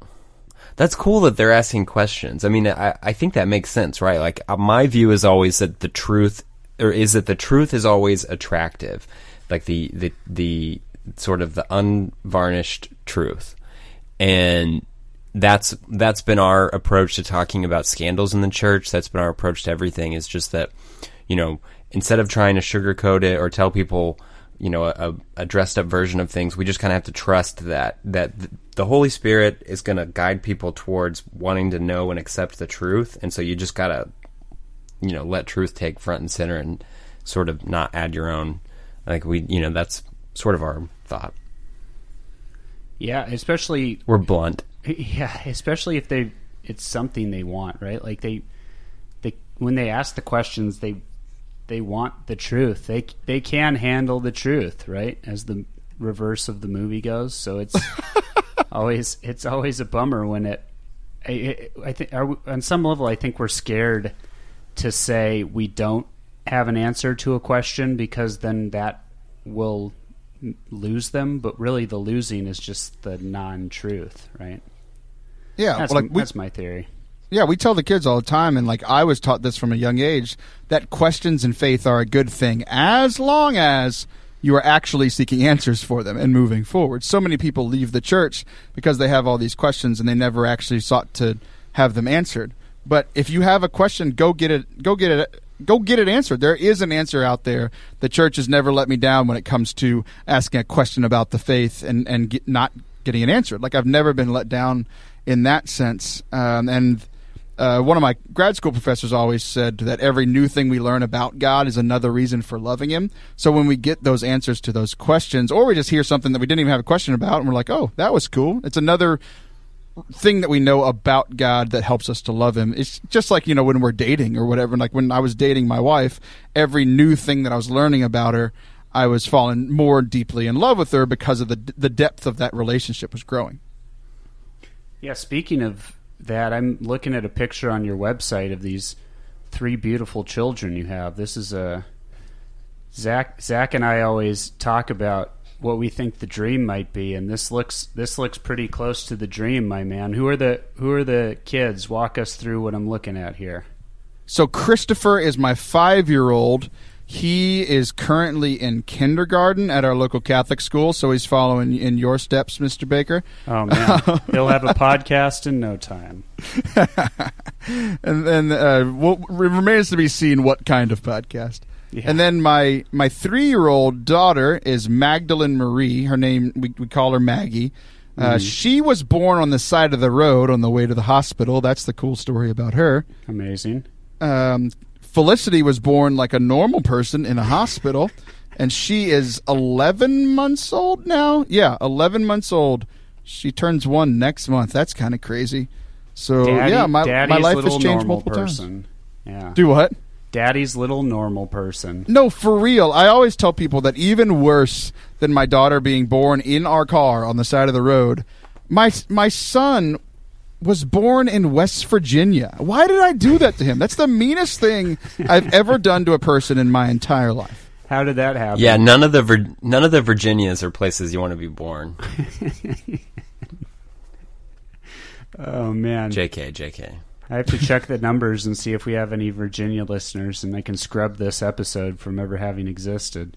that's cool that they're asking questions. I mean, I, I think that makes sense, right? Like uh, my view is always that the truth, or is that the truth is always attractive, like the the the sort of the unvarnished truth, and that's that's been our approach to talking about scandals in the church. That's been our approach to everything. Is just that, you know, instead of trying to sugarcoat it or tell people, you know, a, a dressed up version of things, we just kind of have to trust that that the Holy Spirit is going to guide people towards wanting to know and accept the truth. And so you just gotta, you know, let truth take front and center and sort of not add your own. Like we, you know, that's sort of our thought. yeah, especially We're blunt. Yeah, especially if they it's something they want, right? Like they they when they ask the questions, they they want the truth. They they can handle the truth, right? As the reverse of the movie goes. So it's always it's always a bummer when it. I, I- I think we, on some level, I think we're scared to say we don't have an answer to a question because then that will lose them. But really, the losing is just the non-truth, right? Yeah, That's, well, like we, that's my theory. Yeah, we tell the kids all the time, and like I was taught this from a young age, that questions and faith are a good thing as long as you are actually seeking answers for them and moving forward. So many people leave the church because they have all these questions and they never actually sought to have them answered. But if you have a question, go get it. Go get it. Go get it answered. There is an answer out there. The church has never let me down when it comes to asking a question about the faith and and get, not getting it answered. Like I've never been let down in that sense. Um, and uh, one of my grad school professors always said that every new thing we learn about God is another reason for loving Him. So when we get those answers to those questions, or we just hear something that we didn't even have a question about, and we're like, "Oh, that was cool," it's another thing that we know about God that helps us to love Him. It's just like you know when we're dating or whatever. Like when I was dating my wife, every new thing that I was learning about her, I was falling more deeply in love with her because of the the depth of that relationship was growing. Yeah, speaking of that, I'm looking at a picture on your website of these three beautiful children you have. This is a Zach. Zach and I always talk about what we think the dream might be, and this looks this looks pretty close to the dream, my man. Who are the who are the kids? Walk us through what I'm looking at here. So Christopher is my five year old. He is currently in kindergarten at our local Catholic school, so he's following in your steps, Mr. Baker. Oh man, he'll have a podcast in no time. and then uh, what remains to be seen what kind of podcast. Yeah. And then my my three year old daughter is Magdalene Marie. Her name we, we call her Maggie. Uh, mm. She was born on the side of the road on the way to the hospital. That's the cool story about her. Amazing. Um, Felicity was born like a normal person in a hospital, and she is 11 months old now. Yeah, 11 months old. She turns one next month. That's kind of crazy. So Daddy, yeah, my my life has changed multiple person. times. Yeah. Do what? Daddy's little normal person. No, for real. I always tell people that even worse than my daughter being born in our car on the side of the road, my my son was born in West Virginia. Why did I do that to him? That's the meanest thing I've ever done to a person in my entire life. How did that happen? Yeah, none of the Vir- none of the Virginias are places you want to be born. oh man. JK, JK. I have to check the numbers and see if we have any Virginia listeners, and I can scrub this episode from ever having existed.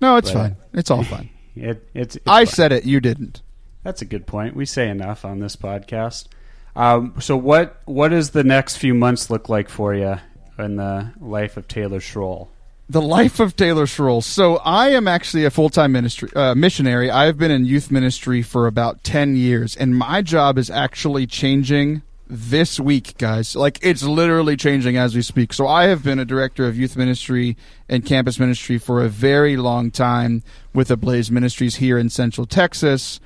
No, it's but, fine. It's all fine. It, it's, it's I fine. said it. You didn't. That's a good point. We say enough on this podcast. Um, so, what what does the next few months look like for you in the life of Taylor Schroll? The life of Taylor Schroll. So, I am actually a full time ministry uh, missionary. I've been in youth ministry for about ten years, and my job is actually changing this week, guys. Like it's literally changing as we speak. So I have been a director of youth ministry and campus ministry for a very long time with Ablaze Ministries here in Central Texas.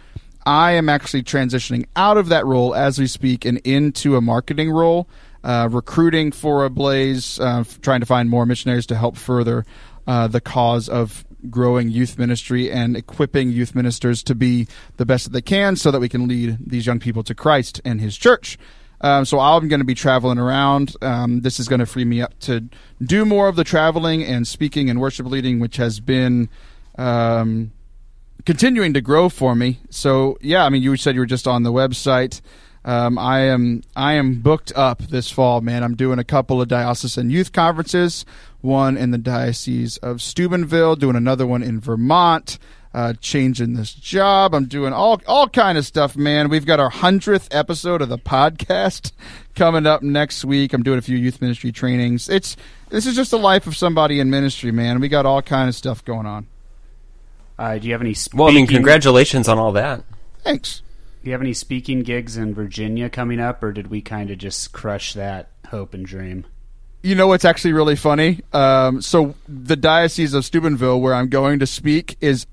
I am actually transitioning out of that role as we speak and into a marketing role, uh, recruiting for Ablaze, uh, trying to find more missionaries to help further uh, the cause of growing youth ministry and equipping youth ministers to be the best that they can so that we can lead these young people to Christ and his church. Um, so I'm going to be traveling around. Um, this is going to free me up to do more of the traveling and speaking and worship leading, which has been um, continuing to grow for me. So yeah, I mean, you said you were just on the website. Um, I am I am booked up this fall, man. I'm doing a couple of diocesan youth conferences. One in the diocese of Steubenville, doing another one in Vermont uh, changing this job. I'm doing all all kind of stuff, man. We've got our hundredth episode of the podcast coming up next week. I'm doing a few youth ministry trainings. It's this is just the life of somebody in ministry, man. We got all kind of stuff going on. Uh, do you have any? Speaking... Well, I mean, congratulations on all that. Thanks. Do you have any speaking gigs in Virginia coming up, or did we kind of just crush that hope and dream? You know what's actually really funny? Um, so the diocese of Steubenville, where I'm going to speak, is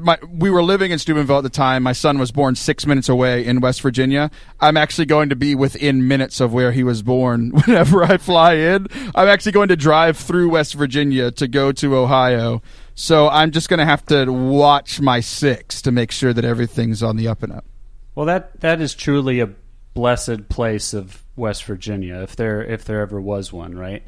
my we were living in Steubenville at the time. My son was born six minutes away in West Virginia. I'm actually going to be within minutes of where he was born. Whenever I fly in, I'm actually going to drive through West Virginia to go to Ohio. So I'm just going to have to watch my six to make sure that everything's on the up and up. Well, that that is truly a blessed place of West Virginia, if there if there ever was one, right?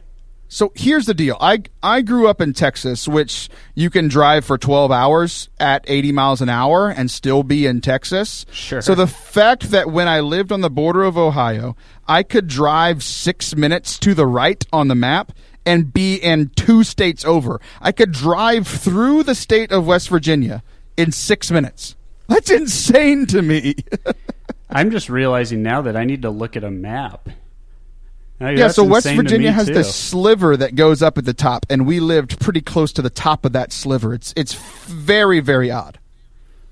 So here's the deal. I I grew up in Texas, which you can drive for 12 hours at 80 miles an hour and still be in Texas. Sure. So the fact that when I lived on the border of Ohio, I could drive 6 minutes to the right on the map and be in two states over. I could drive through the state of West Virginia in 6 minutes. That's insane to me. I'm just realizing now that I need to look at a map yeah, so West Virginia has this sliver that goes up at the top, and we lived pretty close to the top of that sliver. It's it's very very odd.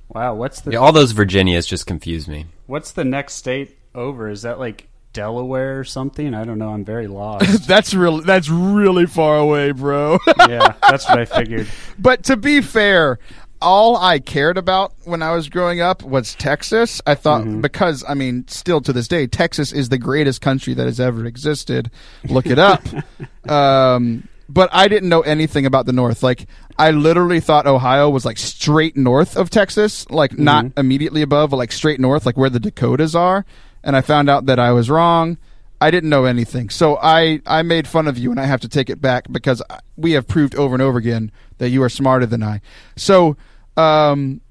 Wow, what's the yeah, all those Virginias just confuse me. What's the next state over? Is that like Delaware or something. I don't know. I'm very lost. that's real. That's really far away, bro. yeah, that's what I figured. But to be fair, all I cared about when I was growing up was Texas. I thought Mm-hmm. because I mean, still to this day, Texas is the greatest country that has ever existed. Look it up. um, but I didn't know anything about the North. Like I literally thought Ohio was like straight north of Texas, like not Mm-hmm. immediately above, but like straight north, like where the Dakotas are. And I found out that I was wrong. I didn't know anything. So I, I made fun of you and I have to take it back because we have proved over and over again that you are smarter than I. So, um,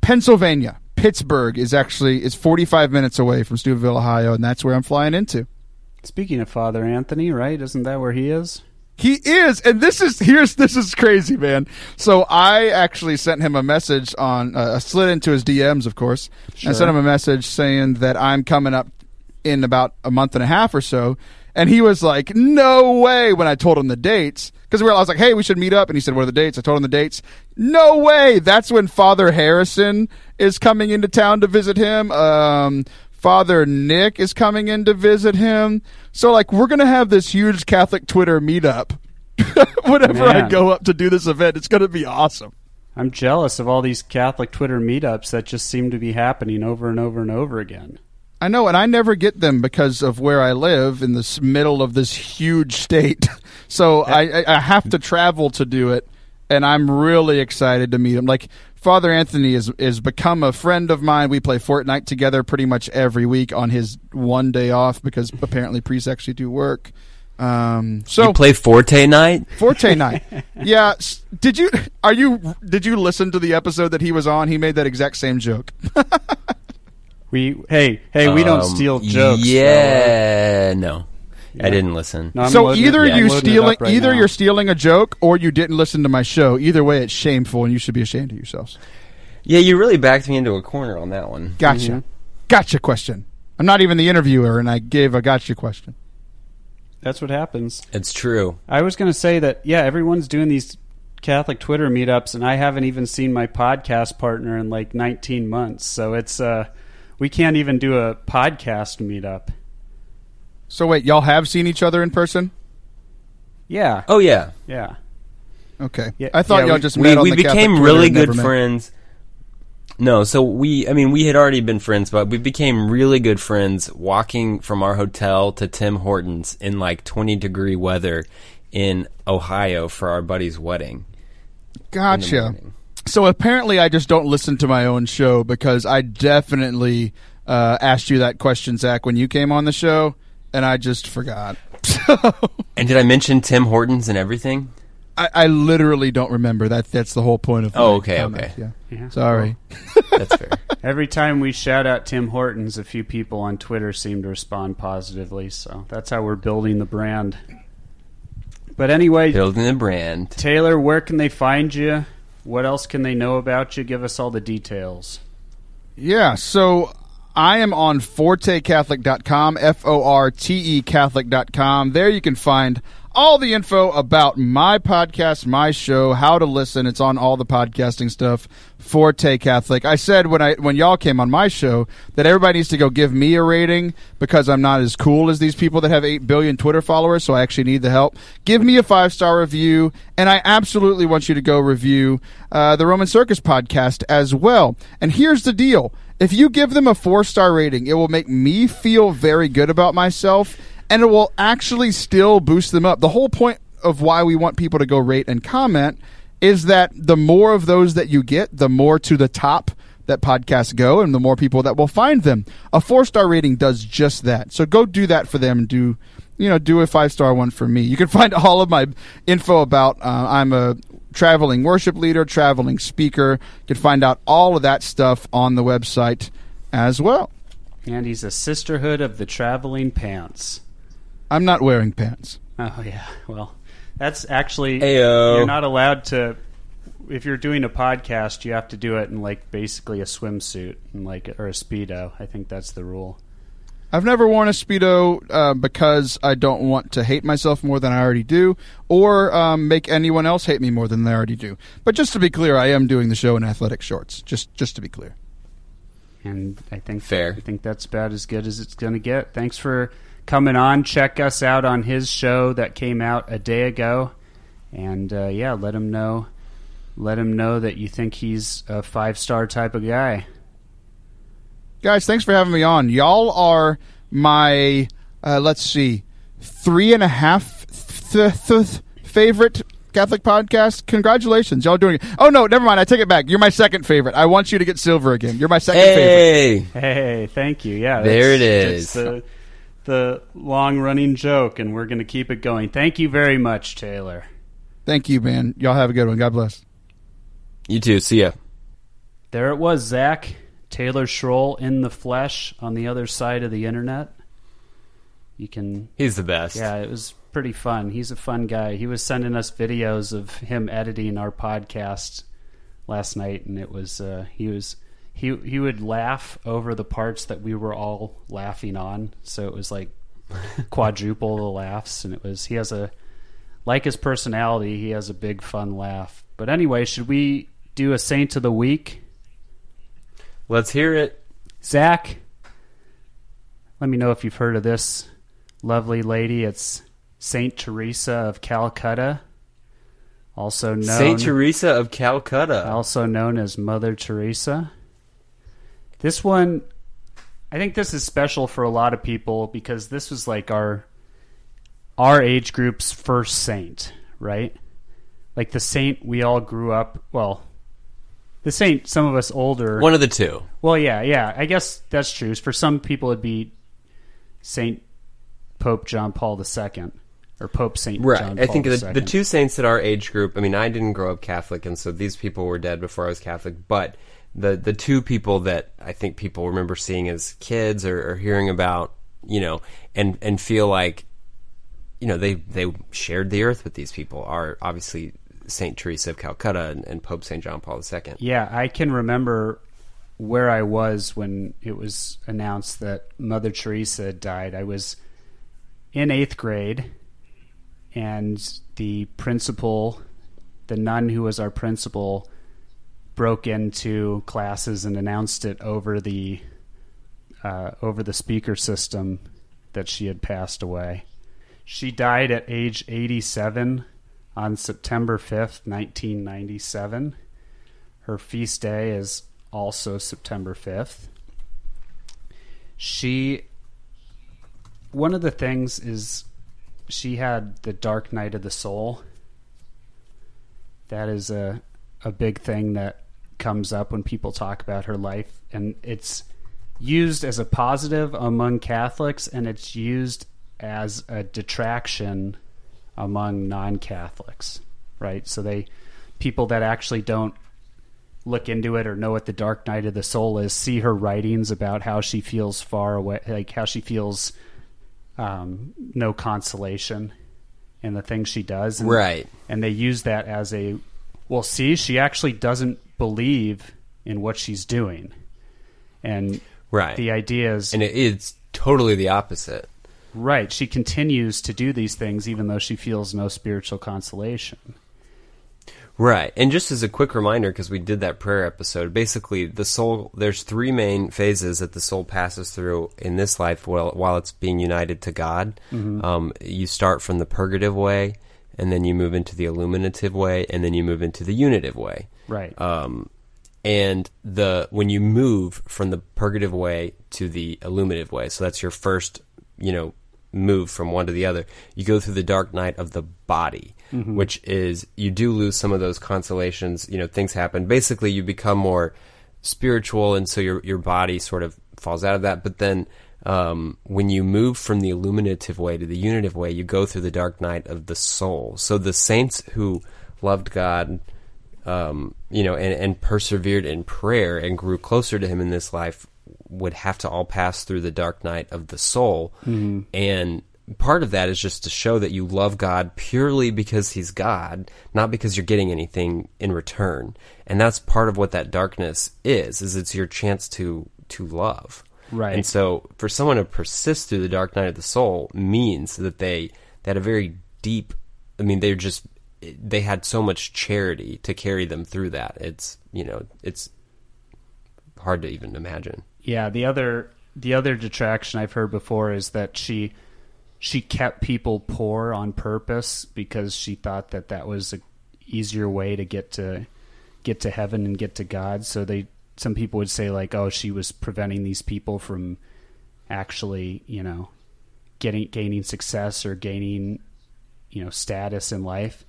Pennsylvania, Pittsburgh is actually is 45 minutes away from Steubenville, Ohio, and that's where I'm flying into. Speaking of Father Anthony, right? Isn't that where he is? He is, and this is here's this is crazy, man. So I actually sent him a message on, uh, I slid into his DMs, of course. I Sure. sent him a message saying that I'm coming up in about a month and a half or so, and he was like, "No way!" When I told him the dates, because we I was like, "Hey, we should meet up," and he said, "What are the dates?" I told him the dates. No way! That's when Father Harrison is coming into town to visit him. Um, Father Nick is coming in to visit him. So, like, we're going to have this huge Catholic Twitter meetup. Whenever I go up to do this event, it's going to be awesome. I'm jealous of all these Catholic Twitter meetups that just seem to be happening over and over and over again. I know, and I never get them because of where I live in this middle of this huge state. So I, I have to travel to do it, and I'm really excited to meet him. Like Father Anthony is is become a friend of mine. We play Fortnite together pretty much every week on his one day off because apparently priests actually do work. Um, so you play Forte night? Forte night. Yeah. Did you are you did you listen to the episode that he was on? He made that exact same joke. We hey hey we don't Um, steal jokes. fella. Yeah, no, Yeah. I didn't listen. No, so loading it- either yeah, you stealing, right either now. you're stealing a joke or you didn't listen to my show. Either way, it's shameful and you should be ashamed of yourselves. Yeah, you really backed me into a corner on that one. Gotcha. Mhm. Gotcha question. I'm not even the interviewer and I gave a gotcha question. That's what happens. It's true. I was going to say that yeah, everyone's doing these Catholic Twitter meetups, and I haven't even seen my podcast partner in like 19 months. So it's uh, we can't even do a podcast meetup. So wait, y'all have seen each other in person? Yeah, Oh yeah, yeah. Okay. Yeah, I thought yeah, y'all we- just met we on we the became Twitter really good never met. friends. No, so we I mean we had already been friends, but we became really good friends walking from our hotel to Tim Hortons in like 20 degree weather in Ohio for our buddy's wedding. Gotcha. So apparently, I just don't listen to my own show because I definitely uh, asked you that question, Zach, when you came on the show, and I just forgot. So And did I mention Tim Hortons and everything? I, I literally don't remember. That that's the whole point of. Oh, okay, comment. okay. Yeah. Yeah. Sorry. That's fair. Every time we shout out Tim Hortons, a few people on Twitter seem to respond positively. So that's how we're building the brand. But anyway, Building the brand. Taylor, where can they find you? What else can they know about you? Give us all the details. Yeah, so I am on fortecatholic.com, F O R T E Catholic.com. There you can find all the info about my podcast, my show, how to listen. It's on all the podcasting stuff. Forte Catholic. I said when I when y'all came on my show that everybody needs to go give me a rating because I'm not as cool as these people that have 8 billion Twitter followers, so I actually need the help. Give me a five star review, and I absolutely want you to go review uh, the Roman Circus podcast as well. And here's the deal if you give them a four star rating, it will make me feel very good about myself, and it will actually still boost them up. The whole point of why we want people to go rate and comment is that the more of those that you get, the more to the top that podcasts go and the more people that will find them. A four star rating does just that. So go do that for them do you know, do a five star one for me. You can find all of my info about uh, I'm a traveling worship leader, traveling speaker. You can find out all of that stuff on the website as well. And he's a sisterhood of the traveling pants. I'm not wearing pants. Oh yeah, well, that's actually Ayo. you're not allowed to. If you're doing a podcast, you have to do it in like basically a swimsuit and like or a speedo. I think that's the rule. I've never worn a speedo uh, because I don't want to hate myself more than I already do, or um, make anyone else hate me more than they already do. But just to be clear, I am doing the show in athletic shorts. Just just to be clear. and I think Fair. I think that's about as good as it's going to get. Thanks for coming on. Check us out on his show that came out a day ago, and uh, yeah, let him know. Let him know that you think he's a five star type of guy. Guys, thanks for having me on. Y'all are my, uh, let's see, three and a half th- th- favorite Catholic podcast. Congratulations. Y'all doing it. Oh, no, never mind. I take it back. You're my second favorite. I want you to get silver again. You're my second favorite. Hey, Hey, thank you. Yeah, There that's- it that's. The, the long running joke, and we're going to keep it going. Thank you very much, Taylor. Thank you, man. Y'all have a good one. God bless. you too. See ya. There it was, Zach. Taylor Schroll in the flesh on the other side of the internet. You can, He's the best. yeah, it was pretty fun. He's a fun guy. He was sending us videos of him editing our podcast last night, and it was uh, he was he he would laugh over the parts that we were all laughing on. So it was like quadruple the laughs, and it was he has a like his personality. He has a big fun laugh. But anyway, should we do a saint of the week? Let's hear it. Zach, let me know if you've heard of this lovely lady. It's Saint Teresa of Calcutta, also known Saint Teresa of Calcutta. also known as Mother Teresa. This one, I think this is special for a lot of people because this was like our our age group's first saint, right? Like the saint we all grew up. Well, the saint some of us older. One of the two. Well, yeah, yeah. I guess that's true. For some people, it'd be Saint Pope John Paul II or Pope Saint Right. John I think the, the two saints at our age group. I mean, I didn't grow up Catholic, and so these people were dead before I was Catholic. But the the two people that I think people remember seeing as kids or, or hearing about, you know, and and feel like, you know, they they shared the earth with these people are obviously Saint Teresa of Calcutta and, and Pope Saint John Paul II. Yeah, I can remember where I was when it was announced that Mother Teresa died. I was in eighth grade, and the principal, the nun who was our principal, broke into classes and announced it over the uh, over the speaker system that she had passed away. She died at age 87 on September 5th, 1997. Her feast day is also September 5th. She, one of the things is she had the dark night of the soul. That is a, a big thing that comes up when people talk about her life. And it's used as a positive among Catholics and it's used as a detraction among non-Catholics, right? So they people that actually don't look into it or know what the dark night of the soul is see her writings about how she feels far away like how she feels um, no consolation in the things she does and, Right. and they use that as a well see she actually doesn't believe in what she's doing and Right. the idea is and it, it's totally the opposite. Right. She continues to do these things even though she feels no spiritual consolation. Right. And just as a quick reminder, because we did that prayer episode, basically the soul, there's three main phases that the soul passes through in this life while, while it's being united to God. Um, you start from the purgative way, and then you move into the illuminative way, and then you move into the unitive way. Right. Um, and the when you move from the purgative way to the illuminative way, so that's your first, you know, move from one to the other. You go through the dark night of the body, which is you do lose some of those consolations. You know, things happen. Basically, you become more spiritual, and so your your body sort of falls out of that. But then. Um, when you move from the illuminative way to the unitive way, you go through the dark night of the soul. So the saints who loved God um, you know, and, and persevered in prayer and grew closer to Him in this life would have to all pass through the dark night of the soul. And part of that is just to show that you love God purely because He's God, not because you're getting anything in return. And that's part of what that darkness is, is it's your chance to, to love. Right. And so for someone to persist through the dark night of the soul means that they, they had a very deep, I mean, they're just, they had so much charity to carry them through that. It's, you know, it's hard to even imagine. Yeah, the other the other detraction I've heard before is that she she kept people poor on purpose because she thought that that was a easier way to get to get to heaven and get to God. So they some people would say like, oh, she was preventing these people from actually, you know, getting gaining success or gaining, you know, status in life.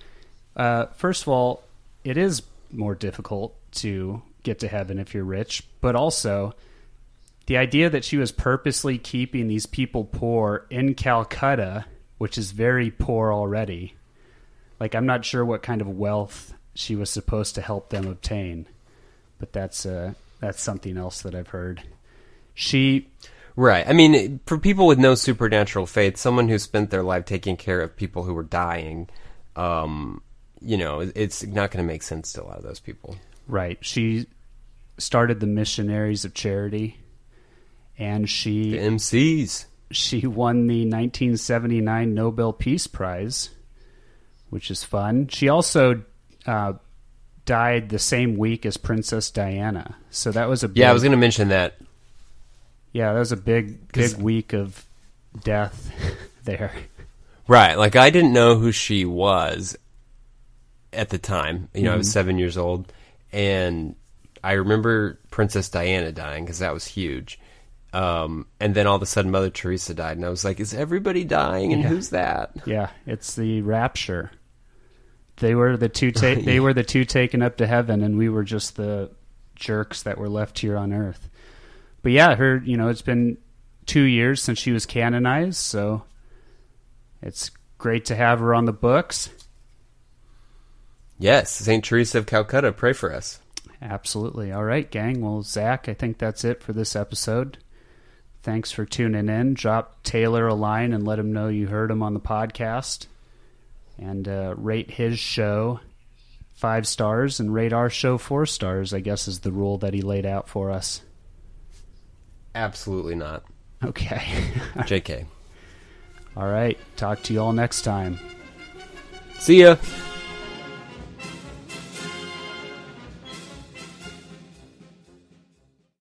Uh, first of all, it is more difficult to get to heaven if you're rich, but also the idea that she was purposely keeping these people poor in Calcutta, which is very poor already. Like I'm not sure what kind of wealth she was supposed to help them obtain, but that's uh, that's something else that I've heard. She Right. I mean, for people with no supernatural faith, someone who spent their life taking care of people who were dying, um, you know, it's not going to make sense to a lot of those people. right, she started the Missionaries of Charity, and she The MCs. she won the 1979 Nobel Peace Prize, which is fun. She also uh, died the same week as Princess Diana, so that was a big, Yeah, I was going to mention that. yeah that was a big big week of death there. Right. Like, I didn't know who she was at the time. You know, I was seven years old. And I remember Princess Diana dying because that was huge. Um, and then all of a sudden, Mother Teresa died. And I was like, is everybody dying? And Yeah. who's that? Yeah, it's the rapture. They were the two ta- they were the two taken up to heaven, and we were just the jerks that were left here on earth. But yeah, her you know it's been two years since she was canonized, so it's great to have her on the books. Yes, St. Teresa of Calcutta, pray for us. Absolutely. All right, gang. Well, Zach, I think that's it for this episode. Thanks for tuning in. Drop Taylor a line and let him know you heard him on the podcast. And uh, rate his show five stars and rate our show four stars, I guess is the rule that he laid out for us. Absolutely not. Okay. JK. all right. Talk to you all next time. See ya.